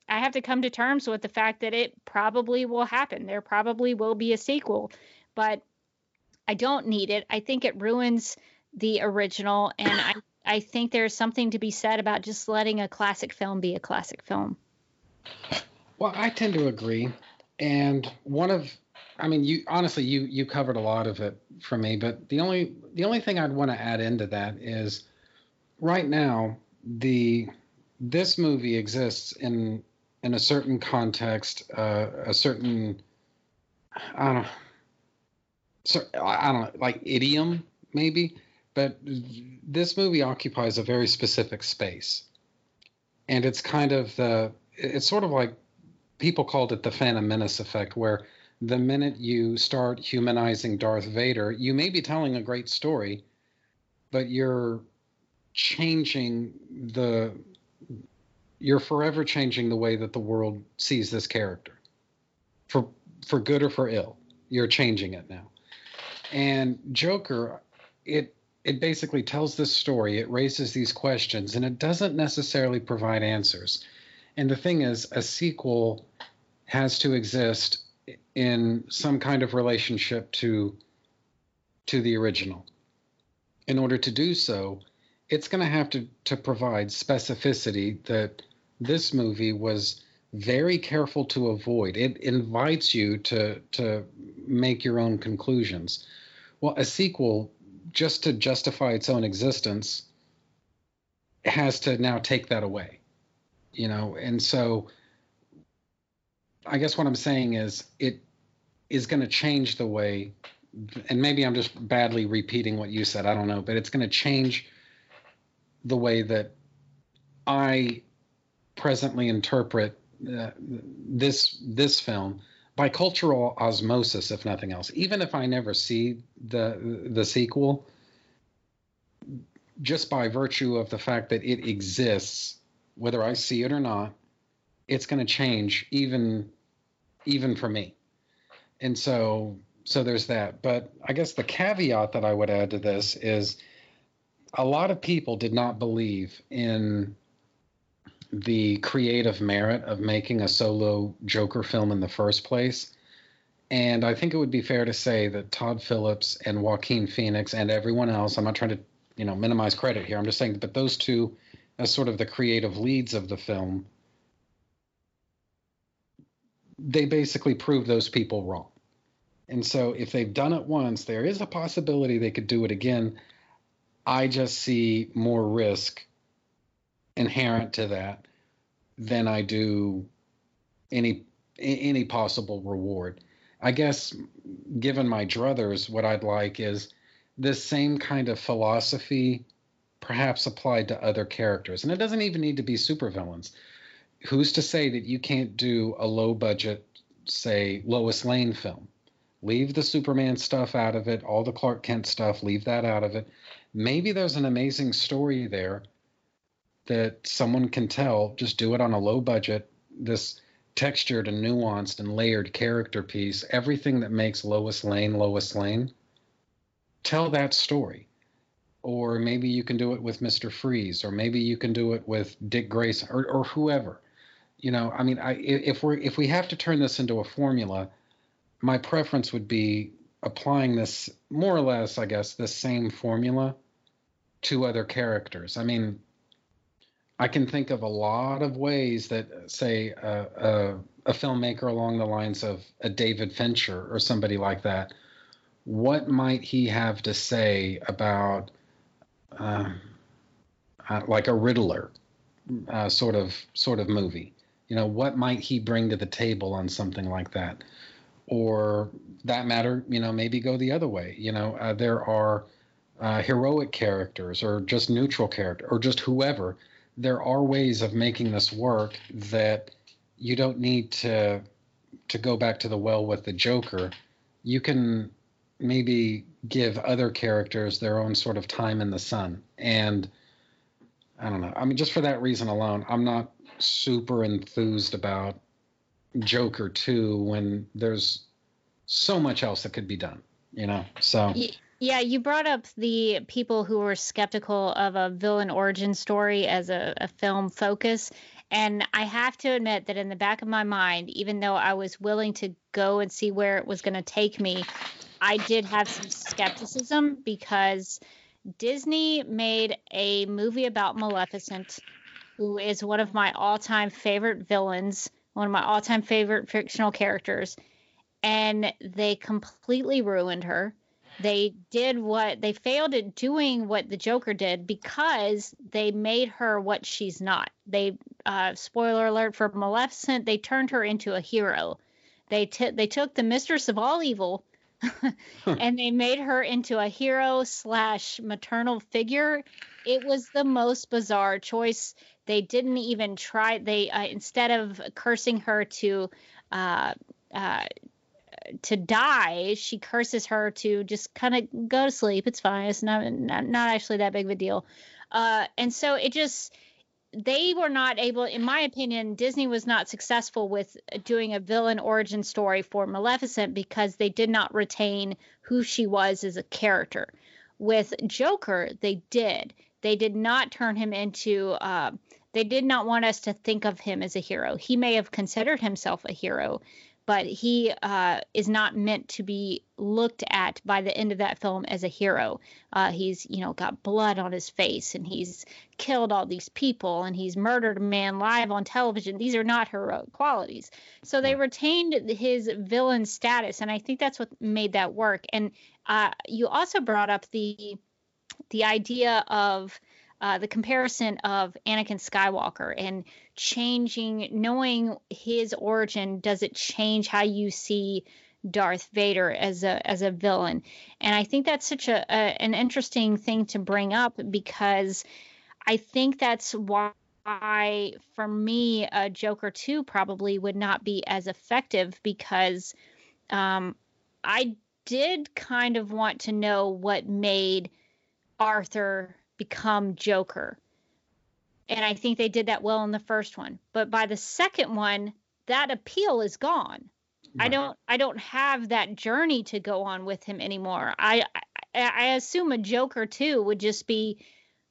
I have to come to terms with the fact that it probably will happen. There probably will be a sequel, but I don't need it. I think it ruins the original, and I I think there's something to be said about just letting a classic film be a classic film. Well, I tend to agree, and one of I mean, you honestly, you you covered a lot of it for me, but the only the only thing I'd want to add into that is right now the this movie exists in in a certain context, uh, a certain I don't know, I don't know, like idiom maybe, but this movie occupies a very specific space, and it's kind of the it's sort of like people called it the Phantom Menace effect, where the minute you start humanizing Darth Vader, you may be telling a great story, but you're changing the you're forever changing the way that the world sees this character. For for good or for ill you're changing it now. And joker it it basically tells this story it raises these questions and it doesn't necessarily provide answers and the thing is a sequel has to exist in some kind of relationship to to the original in order to do so it's going to have to to provide specificity that this movie was very careful to avoid. It invites you to to make your own conclusions. Well, a sequel, just to justify its own existence, has to now take that away. You know, and so I guess what I'm saying is it is going to change the way and maybe I'm just badly repeating what you said, I don't know, but it's going to change the way that I presently interpret uh, this this film by cultural osmosis, if nothing else. Even if I never see the the sequel, just by virtue of the fact that it exists, whether I see it or not, it's going to change even even for me. And so so there's that. But I guess the caveat that I would add to this is a lot of people did not believe in the creative merit of making a solo Joker film in the first place. And I think it would be fair to say that Todd Phillips and Joaquin Phoenix and everyone else, I'm not trying to, you know, minimize credit here. I'm just saying, but those two, as sort of the creative leads of the film, they basically prove those people wrong. And so if they've done it once, there is a possibility they could do it again. I just see more risk inherent to that than I do any any possible reward. I guess given my druthers, what I'd like is this same kind of philosophy perhaps applied to other characters. And it doesn't even need to be supervillains. Who's to say that you can't do a low budget, say, Lois Lane film? Leave the Superman stuff out of it, all the Clark Kent stuff, leave that out of it. Maybe there's an amazing story there that someone can tell, just do it on a low budget, this textured and nuanced and layered character piece, everything that makes Lois Lane Lois Lane, tell that story. Or maybe you can do it with Mr. Freeze, or maybe you can do it with Dick Grayson, or, or whoever. You know, I mean, I, if we're if we have to turn this into a formula, my preference would be applying this more or less, I guess, the same formula to other characters. I mean, I can think of a lot of ways that, say, uh, uh, a filmmaker along the lines of a David Fincher or somebody like that, what might he have to say about, uh, uh like a Riddler, uh, sort of sort of movie. You know, what might he bring to the table on something like that? Or that matter, you know, maybe go the other way. You know, uh, there are uh, heroic characters or just neutral character or just whoever. There are ways of making this work that you don't need to to go back to the well with the Joker. You can maybe give other characters their own sort of time in the sun. And I don't know. I mean, just for that reason alone, I'm not super enthused about Joker 2 when there's so much else that could be done, you know? So. Yeah, you brought up the people who were skeptical of a villain origin story as a, a film focus. And I have to admit that in the back of my mind, even though I was willing to go and see where it was going to take me, I did have some skepticism because Disney made a movie about Maleficent, who is one of my all time favorite villains, one of my all time favorite fictional characters. And they completely ruined her. They did what they failed at doing what the Joker did because they made her what she's not. They, uh, spoiler alert for Maleficent, they turned her into a hero. They, t- they took the mistress of all evil and they made her into a hero slash maternal figure. It was the most bizarre choice. They didn't even try. They uh, instead of cursing her to uh, uh, to die, she curses her to just kind of go to sleep. It's fine. It's not, not not actually that big of a deal. Uh, and so it just they were not able, in my opinion, Disney was not successful with doing a villain origin story for Maleficent because they did not retain who she was as a character. With Joker, they did. They did not turn him into. Uh, they did not want us to think of him as a hero. He may have considered himself a hero, but he uh, is not meant to be looked at by the end of that film as a hero. Uh, he's, you know, got blood on his face and he's killed all these people and he's murdered a man live on television. These are not heroic qualities. So they retained his villain status, and I think that's what made that work. And uh, you also brought up the the idea of uh, the comparison of Anakin Skywalker and changing, knowing his origin, does it change how you see Darth Vader as a as a villain? And I think that's such a, a an interesting thing to bring up because I think that's why. for me, a Joker 2 probably would not be as effective because um, I did kind of want to know what made Arthur become Joker. And I think they did that well in the first one. But by the second one, that appeal is gone. Right. I don't I don't have that journey to go on with him anymore. I, I I assume a Joker 2 would just be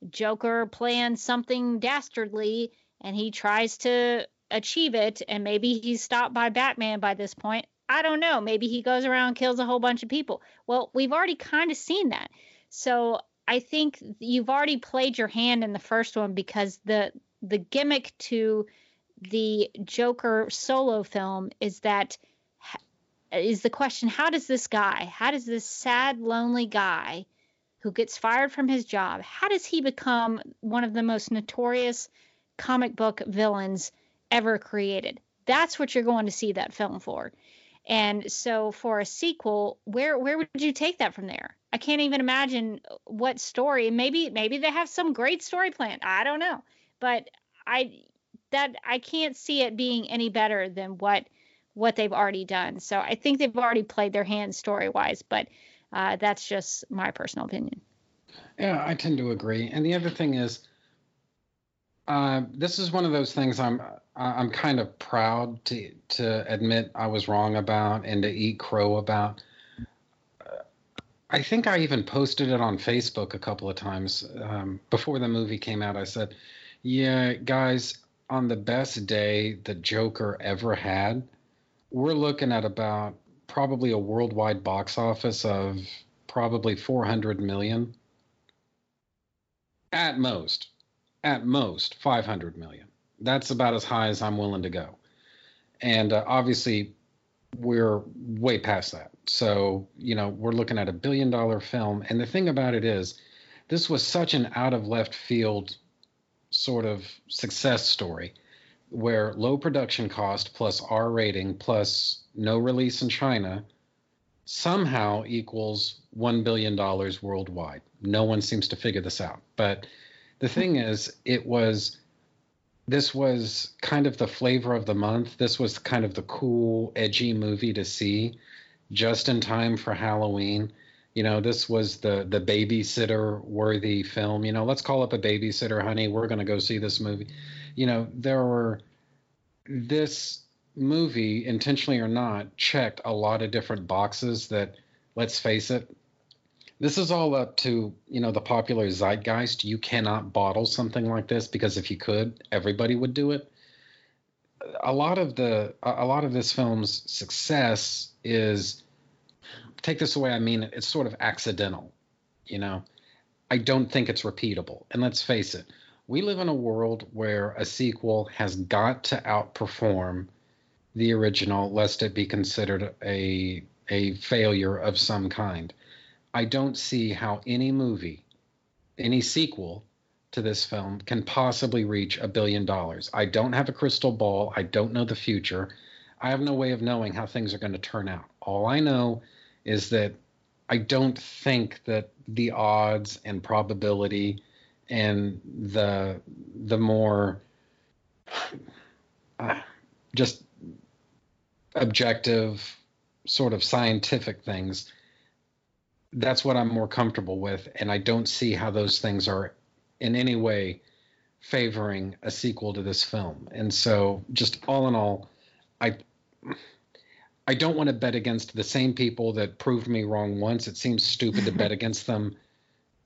Joker plans something dastardly and he tries to achieve it and maybe he's stopped by Batman by this point. I don't know. Maybe he goes around kills a whole bunch of people. Well, we've already kind of seen that. So I think you've already played your hand in the first one because the the gimmick to the Joker solo film is that is the question how does this guy how does this sad lonely guy who gets fired from his job how does he become one of the most notorious comic book villains ever created? That's what you're going to see that film for. And so for a sequel where where would you take that from there I can't even imagine what story. Maybe maybe they have some great story plan. I don't know, but I that I can't see it being any better than what what they've already done. So I think they've already played their hand story wise, but uh, that's just my personal opinion. Yeah, I tend to agree. And the other thing is, uh, this is one of those things I'm I'm kind of proud to to admit I was wrong about and to eat crow about. I think I even posted it on Facebook a couple of times um, before the movie came out. I said, "Yeah, guys, on the best day the Joker ever had, we're looking at about probably a worldwide box office of probably 400 million, at most, at most 500 million. That's about as high as I'm willing to go." And uh, obviously, we're way past that. So, you know, we're looking at a billion dollar film. And the thing about it is, this was such an out of left field sort of success story where low production cost plus R rating plus no release in China somehow equals $1 billion worldwide. No one seems to figure this out. But the thing is, it was this was kind of the flavor of the month. This was kind of the cool, edgy movie to see just in time for Halloween. You know, this was the the babysitter worthy film. You know, let's call up a babysitter, honey. We're going to go see this movie. You know, there were this movie, intentionally or not, checked a lot of different boxes that, let's face it, this is all up to you know the popular zeitgeist. You cannot bottle something like this because if you could, everybody would do it. A lot of the a lot of this film's success is take this away. I mean, it's sort of accidental. You know, I don't think it's repeatable. And let's face it, we live in a world where a sequel has got to outperform the original lest it be considered a a failure of some kind. I don't see how any movie, any sequel to this film can possibly reach a billion dollars. I don't have a crystal ball. I don't know the future. I have no way of knowing how things are going to turn out. All I know is that I don't think that the odds and probability and the the more uh, just objective sort of scientific things that's what I'm more comfortable with and I don't see how those things are in any way favoring a sequel to this film and so just all in all I I don't want to bet against the same people that proved me wrong once it seems stupid to bet against them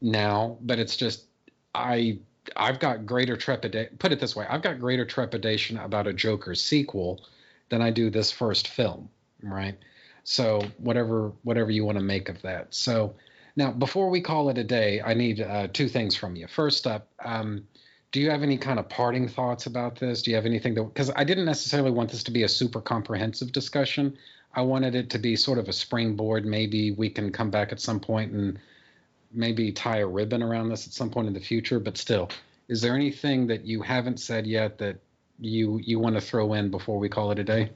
now but it's just I I've got greater trepidation. Put it this way: I've got greater trepidation about a Joker sequel than I do this first film, right? So whatever whatever you want to make of that. So now, before we call it a day, I need uh, two things from you. First up, um, do you have any kind of parting thoughts about this? Do you have anything that because I didn't necessarily want this to be a super comprehensive discussion. I wanted it to be sort of a springboard. Maybe we can come back at some point and maybe tie a ribbon around this at some point in the future, but still, is there anything that you haven't said yet that you you want to throw in before we call it a day?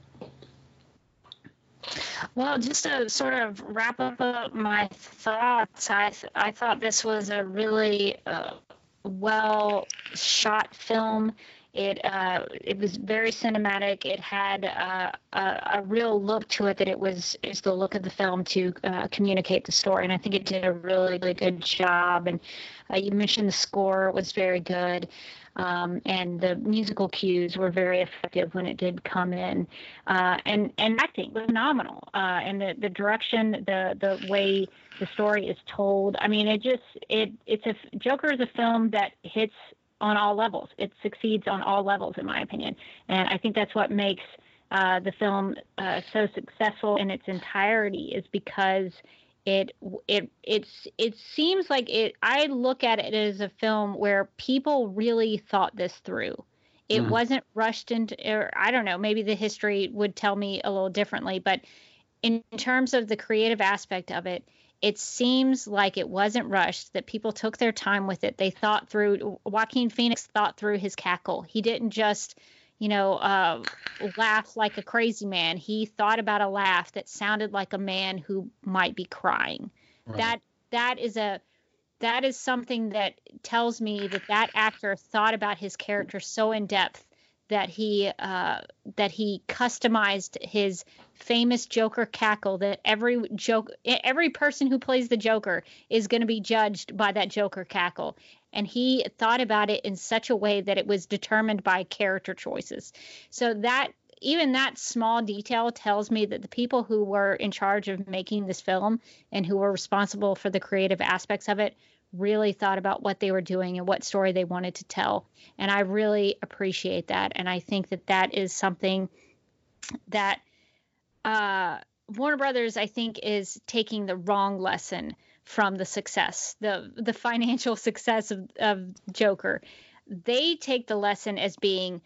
Well, just to sort of wrap up my thoughts, I th- I thought this was a really uh, well shot film. It uh, it was very cinematic. It had uh, a, a, real look to it that it was is the look of the film to uh, communicate the story, and I think it did a really really good job. And uh, you mentioned the score was very good. Um, and the musical cues were very effective when it did come in, uh, and and acting was phenomenal, uh, and the the direction, the the way the story is told. I mean, it just it it's a Joker is a film that hits on all levels. It succeeds on all levels, in my opinion, and I think that's what makes uh, the film uh, so successful in its entirety is because it it it's it seems like it. I look at it as a film where people really thought this through. It mm. wasn't rushed into, or I don't know, maybe the history would tell me a little differently, but in terms of the creative aspect of it, it seems like it wasn't rushed, that people took their time with it. They thought through, Joaquin Phoenix thought through his cackle. He didn't just, you know, uh, laugh like a crazy man. He thought about a laugh that sounded like a man who might be crying. Right. That that is a that is something that tells me that that actor thought about his character so in depth that he uh, that he customized his famous Joker cackle that every joke every person who plays the Joker is going to be judged by that Joker cackle and he thought about it in such a way that it was determined by character choices so that even that small detail tells me that the people who were in charge of making this film and who were responsible for the creative aspects of it really thought about what they were doing and what story they wanted to tell. And I really appreciate that. And I think that that is something that uh, Warner Brothers, I think, is taking the wrong lesson from the success, the the financial success of, of Joker. They take the lesson as being,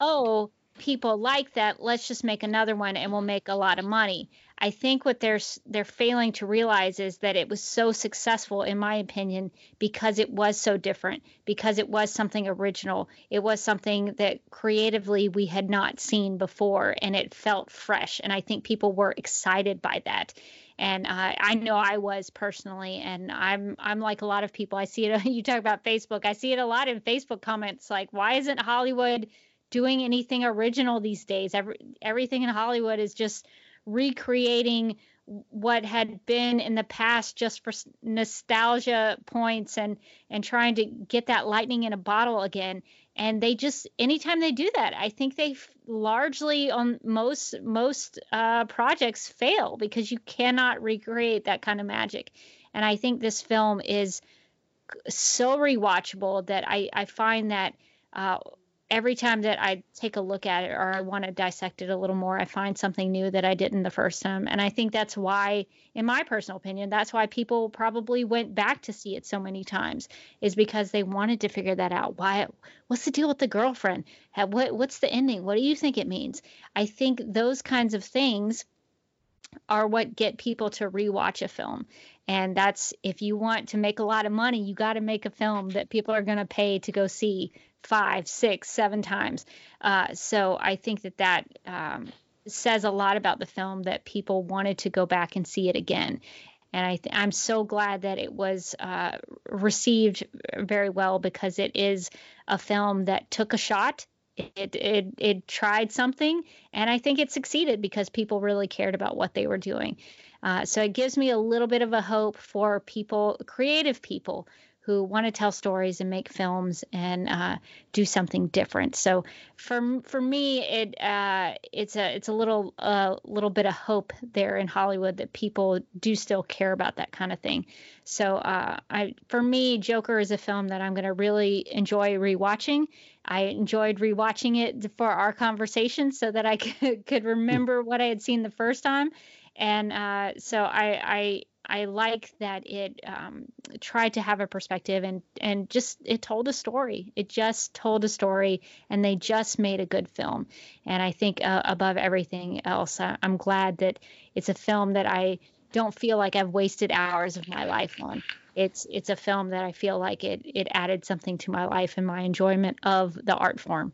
oh, people like that let's just make another one and we'll make a lot of money i think what they're they're failing to realize is that it was so successful in my opinion because it was so different because it was something original it was something that creatively we had not seen before and it felt fresh and i think people were excited by that and uh, I know I was personally, and I'm I'm like a lot of people. I see it. You talk about Facebook. I see it a lot in Facebook comments, like, "Why isn't Hollywood doing anything original these days. Every, everything in Hollywood is just recreating what had been in the past just for nostalgia points and and trying to get that lightning in a bottle again. And they just anytime they do that i think they largely on most most uh, projects fail because you cannot recreate that kind of magic. And i think this film is so rewatchable that i i find that uh, every time that I take a look at it or I want to dissect it a little more, I find something new that I didn't the first time. And I think that's why, in my personal opinion, that's why people probably went back to see it so many times, is because they wanted to figure that out. Why? What's the deal with the girlfriend? What What's the ending? What do you think it means? I think those kinds of things are what get people to rewatch a film. And that's if you want to make a lot of money, you got to make a film that people are going to pay to go see five, six, seven times. Uh, so I think that that um, says a lot about the film that people wanted to go back and see it again. And I I'm so glad that it was uh, received very well because it is a film that took a shot. It, it it tried something, and I think it succeeded because people really cared about what they were doing. Uh, so it gives me a little bit of a hope for people, creative people who want to tell stories and make films and uh, do something different. So for for me, it uh, it's a it's a little uh, little bit of hope there in Hollywood that people do still care about that kind of thing. So uh, I for me, Joker is a film that I'm going to really enjoy rewatching. I enjoyed rewatching it for our conversation so that I could, could remember what I had seen the first time. And uh, so I, I I like that it um, tried to have a perspective and and just it told a story. It just told a story, and they just made a good film. And I think uh, above everything else, I'm glad that it's a film that I don't feel like I've wasted hours of my life on. It's it's a film that I feel like it it added something to my life and my enjoyment of the art form.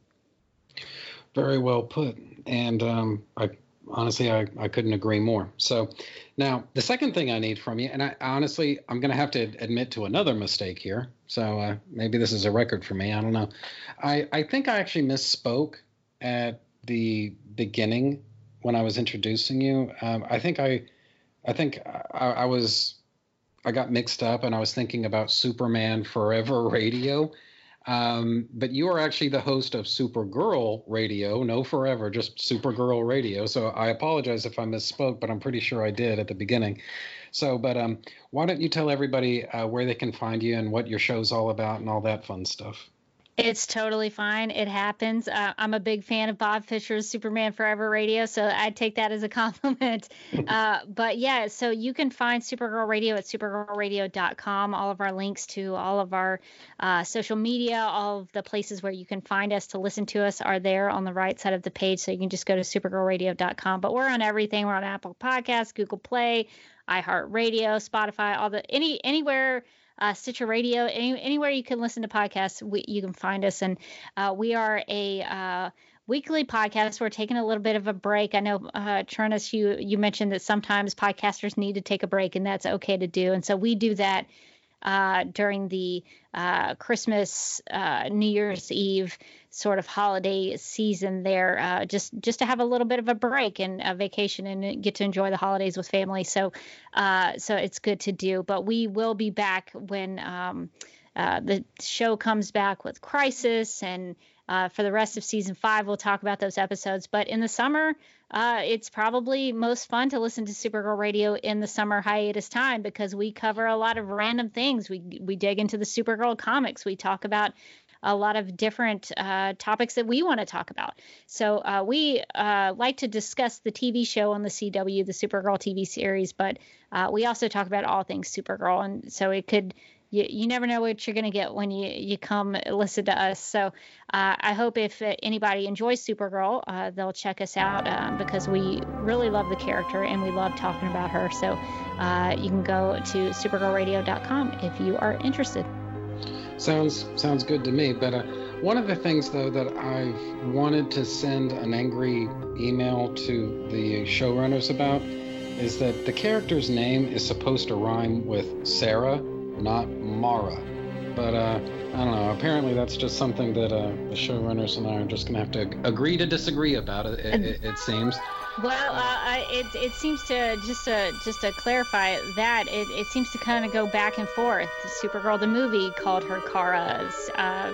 Very well put. And um, I honestly, I, I couldn't agree more. So now the second thing I need from you, and I honestly, I'm going to have to admit to another mistake here. So uh, maybe this is a record for me. I don't know. I, I think I actually misspoke at the beginning when I was introducing you. Um, I think I, I think I, I was, I got mixed up and I was thinking about Superman Forever Radio um, but you are actually the host of Supergirl Radio, no forever, just Supergirl Radio. So I apologize if I misspoke, but I'm pretty sure I did at the beginning. So, but um, why don't you tell everybody uh, where they can find you and what your show's all about and all that fun stuff? It's totally fine. It happens. Uh, I'm a big fan of Bob Fisher's Superman Forever Radio, so I take that as a compliment. uh, but yeah, so you can find Supergirl Radio at supergirlradio.com. All of our links to all of our uh, social media, all of the places where you can find us to listen to us are there on the right side of the page. So you can just go to supergirlradio.com. But we're on everything. We're on Apple Podcasts, Google Play, iHeartRadio, Spotify, all the any anywhere uh, Stitcher Radio, any, anywhere you can listen to podcasts, we, you can find us. And uh, we are a uh, weekly podcast. We're taking a little bit of a break. I know, uh, Trentus, you you mentioned that sometimes podcasters need to take a break, and that's okay to do. And so we do that uh, during the uh, Christmas, uh, New Year's Eve sort of holiday season there, uh, just just to have a little bit of a break and a vacation and get to enjoy the holidays with family. So, uh, so it's good to do. But we will be back when um, the show comes back with Crisis and. Uh, for the rest of season five, we'll talk about those episodes. But in the summer, uh, it's probably most fun to listen to Supergirl Radio in the summer hiatus time because we cover a lot of random things. We we dig into the Supergirl comics. We talk about a lot of different uh, topics that we want to talk about. So uh, we uh, like to discuss the TV show on the CW, the Supergirl TV series, but uh, we also talk about all things Supergirl, and so it could you, you never know what you're going to get when you, you come listen to us. So uh, I hope if anybody enjoys Supergirl, uh, they'll check us out because we really love the character and we love talking about her. So you can go to supergirlradio.com if you are interested. Sounds sounds good to me. But uh, one of the things though that I've wanted to send an angry email to the showrunners about is that the character's name is supposed to rhyme with Sarah not Mara. But uh, I don't know. Apparently, that's just something that uh, the showrunners and I are just going to have to agree to disagree about. It, it, it seems. Well, uh, it, it seems to just to just to clarify that it, it seems to kind of go back and forth. Supergirl the movie called her Kara uh,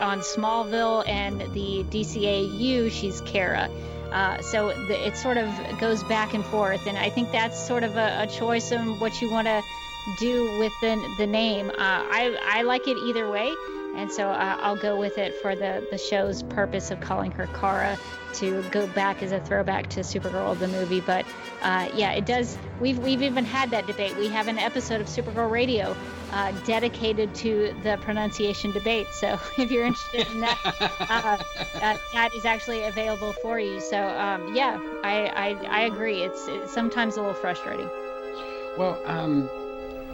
on Smallville, and the DCAU she's Kara. Uh, so the, it sort of goes back and forth, and I think that's sort of a, a choice on what you want to do with the, the name. Uh, I, I like it either way, and so uh, I'll go with it for the, the show's purpose of calling her Kara to go back as a throwback to Supergirl the movie. But uh, yeah, it does. We've we've even had that debate. We have an episode of Supergirl Radio uh, dedicated to the pronunciation debate. So if you're interested in that, uh, uh, that is actually available for you. So um, yeah, I, I I agree. It's, it's sometimes a little frustrating. Well, um,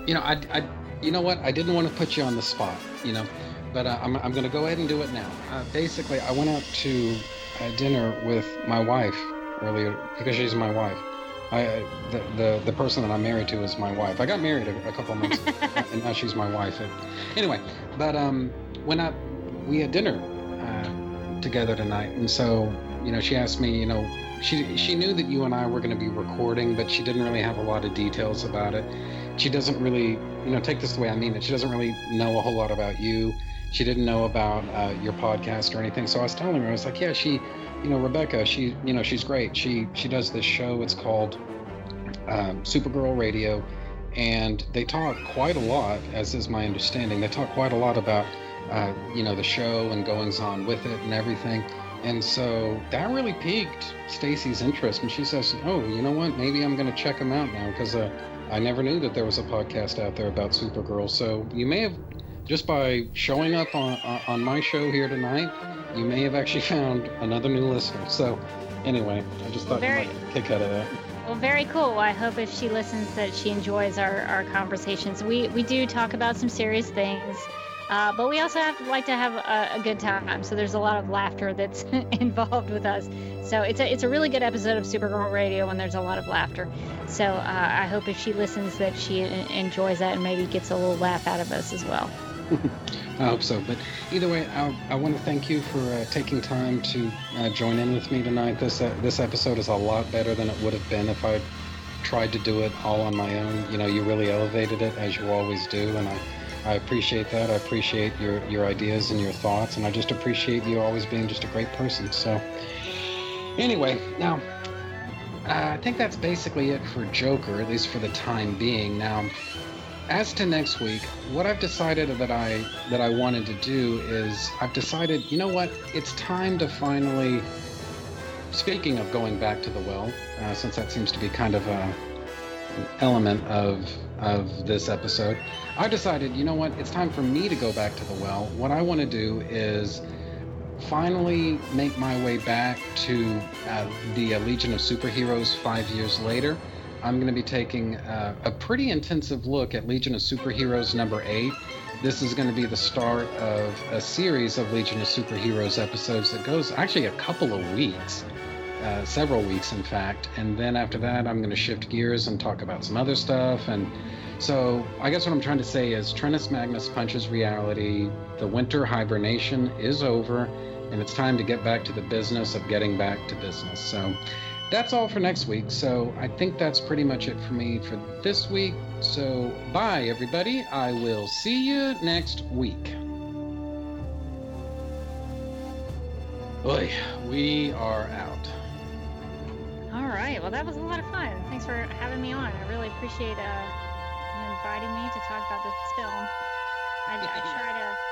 you know, I, I, you know what? I didn't want to put you on the spot, you know, but uh, I'm, I'm going to go ahead and do it now. Uh, basically, I went out to uh, dinner with my wife earlier because she's my wife. I, uh, the, the the person that I'm married to is my wife. I got married a, a couple months ago, and now she's my wife. And, anyway, but um, when I we had dinner uh, together tonight, and so you know, she asked me, you know, she she knew that you and I were going to be recording, but she didn't really have a lot of details about it she doesn't really, you know, take this the way I mean it. She doesn't really know a whole lot about you. She didn't know about uh, your podcast or anything. So I was telling her, I was like, yeah, she, you know, Rebecca, she, you know, she's great. She she does this show. It's called um, Supergirl Radio, and they talk quite a lot, as is my understanding. They talk quite a lot about, uh, you know, the show and goings on with it and everything. And so that really piqued Stacy's interest, and she says, "Oh, you know what? Maybe I'm going to check them out now because uh, I never knew that there was a podcast out there about Supergirl. So you may have, just by showing up on on my show here tonight, you may have actually found another new listener. So anyway, I just thought very, you might kick out of that. Well, very cool. I hope if she listens that she enjoys our, our conversations. We we do talk about some serious things. Uh, but we also have like to have a, a, good time. So there's a lot of laughter that's involved with us. So it's a it's a really good episode of Supergirl Radio when there's a lot of laughter. So uh, I hope if she listens that she enjoys that and maybe gets a little laugh out of us as well. I hope so. But either way, I, I want to thank you for uh, taking time to uh, join in with me tonight. This uh, this episode is a lot better than it would have been if I tried to do it all on my own. You know, you really elevated it as you always do, and I I appreciate that. I appreciate your, your ideas and your thoughts, and I just appreciate you always being just a great person. So, anyway, now, I think that's basically it for Joker, at least for the time being. Now, as to next week, what I've decided that I that I wanted to do is I've decided, you know what, it's time to finally. Speaking of going back to the well, uh, since that seems to be kind of a, element of of this episode, I decided, you know what, it's time for me to go back to the well. What I want to do is finally make my way back to uh, the Legion of Superheroes five years later. I'm going to be taking uh, a pretty intensive look at Legion of Superheroes number eight. This is going to be the start of a series of Legion of Superheroes episodes that goes actually a couple of weeks. Uh, several weeks, in fact. And then after that, I'm going to shift gears and talk about some other stuff. And so I guess what I'm trying to say is Trentus Magnus punches reality. The winter hibernation is over, and it's time to get back to the business of getting back to business. So that's all for next week. So I think that's pretty much it for me for this week. So bye, everybody. I will see you next week. Boy, we are out. All right. Well, that was a lot of fun. Thanks for having me on. I really appreciate uh, you inviting me to talk about this film. I, I try to.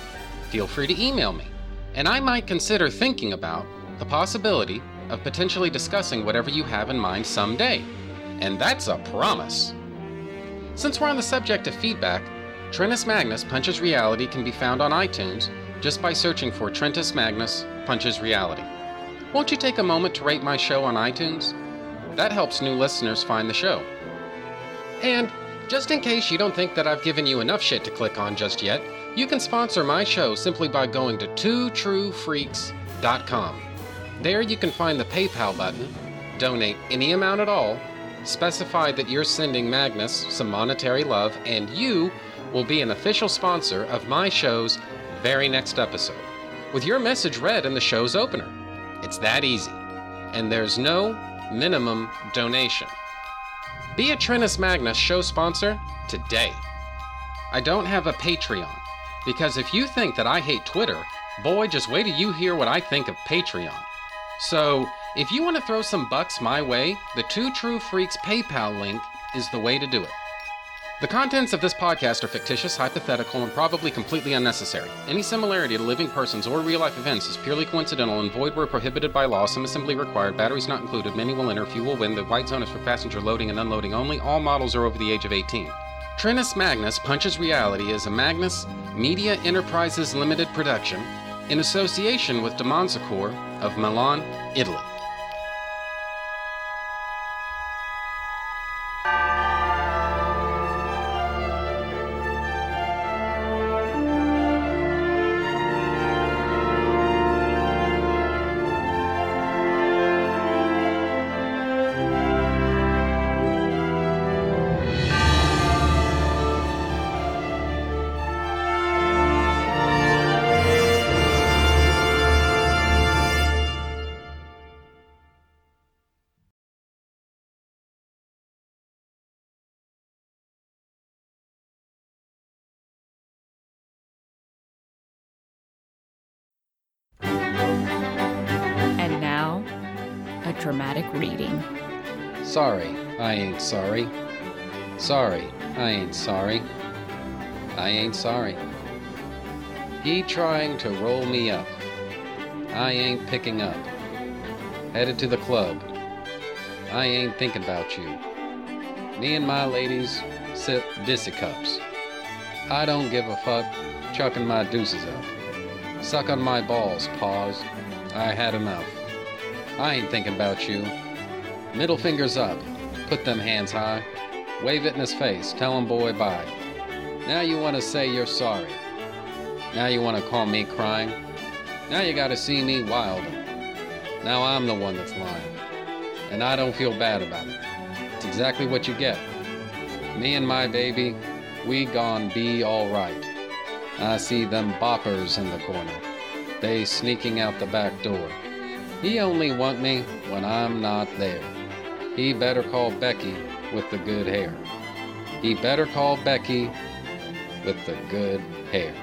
Feel free to email me, and I might consider thinking about the possibility of potentially discussing whatever you have in mind someday. And that's a promise. Since we're on the subject of feedback, Trentus Magnus Punches Reality can be found on iTunes just by searching for Trentus Magnus Punches Reality. Won't you take a moment to rate my show on iTunes? That helps new listeners find the show. And just in case you don't think that I've given you enough shit to click on just yet, you can sponsor my show simply by going to twotruefreaks.com. There you can find the PayPal button, donate any amount at all, specify that you're sending Magnus some monetary love, and you will be an official sponsor of my show's very next episode, with your message read in the show's opener. It's that easy. And there's no minimum donation. Be a Trentus Magnus show sponsor today. I don't have a Patreon, because if you think that I hate Twitter, boy, just wait till you hear what I think of Patreon. So, if you want to throw some bucks my way, the Two True Freaks PayPal link is the way to do it. The contents of this podcast are fictitious, hypothetical, and probably completely unnecessary. Any similarity to living persons or real life events is purely coincidental and void where prohibited by law. Some assembly required, batteries not included, many will enter, few will win. The white zone is for passenger loading and unloading only. All models are over the age of 18. Trentus Magnus Punches Reality is a Magnus Media Enterprises Limited production in association with Demonzacor of Milan, Italy. Dramatic reading. Sorry, I ain't sorry. Sorry, I ain't sorry. I ain't sorry. He trying to roll me up. I ain't picking up. Headed to the club. I ain't thinking about you. Me and my ladies sip dissy cups. I don't give a fuck, chucking my deuces up. Suck on my balls, paws. I had enough. I ain't thinking about you. Middle fingers up. Put them hands high. Wave it in his face. Tell him boy bye. Now you want to say you're sorry. Now you want to call me crying. Now you got to see me wildin'. Now I'm the one that's lying. And I don't feel bad about it. It's exactly what you get. Me and my baby, we gon' be alright. I see them boppers in the corner. They sneaking out the back door. He only want me when I'm not there. He better call Becky with the good hair. He better call Becky with the good hair.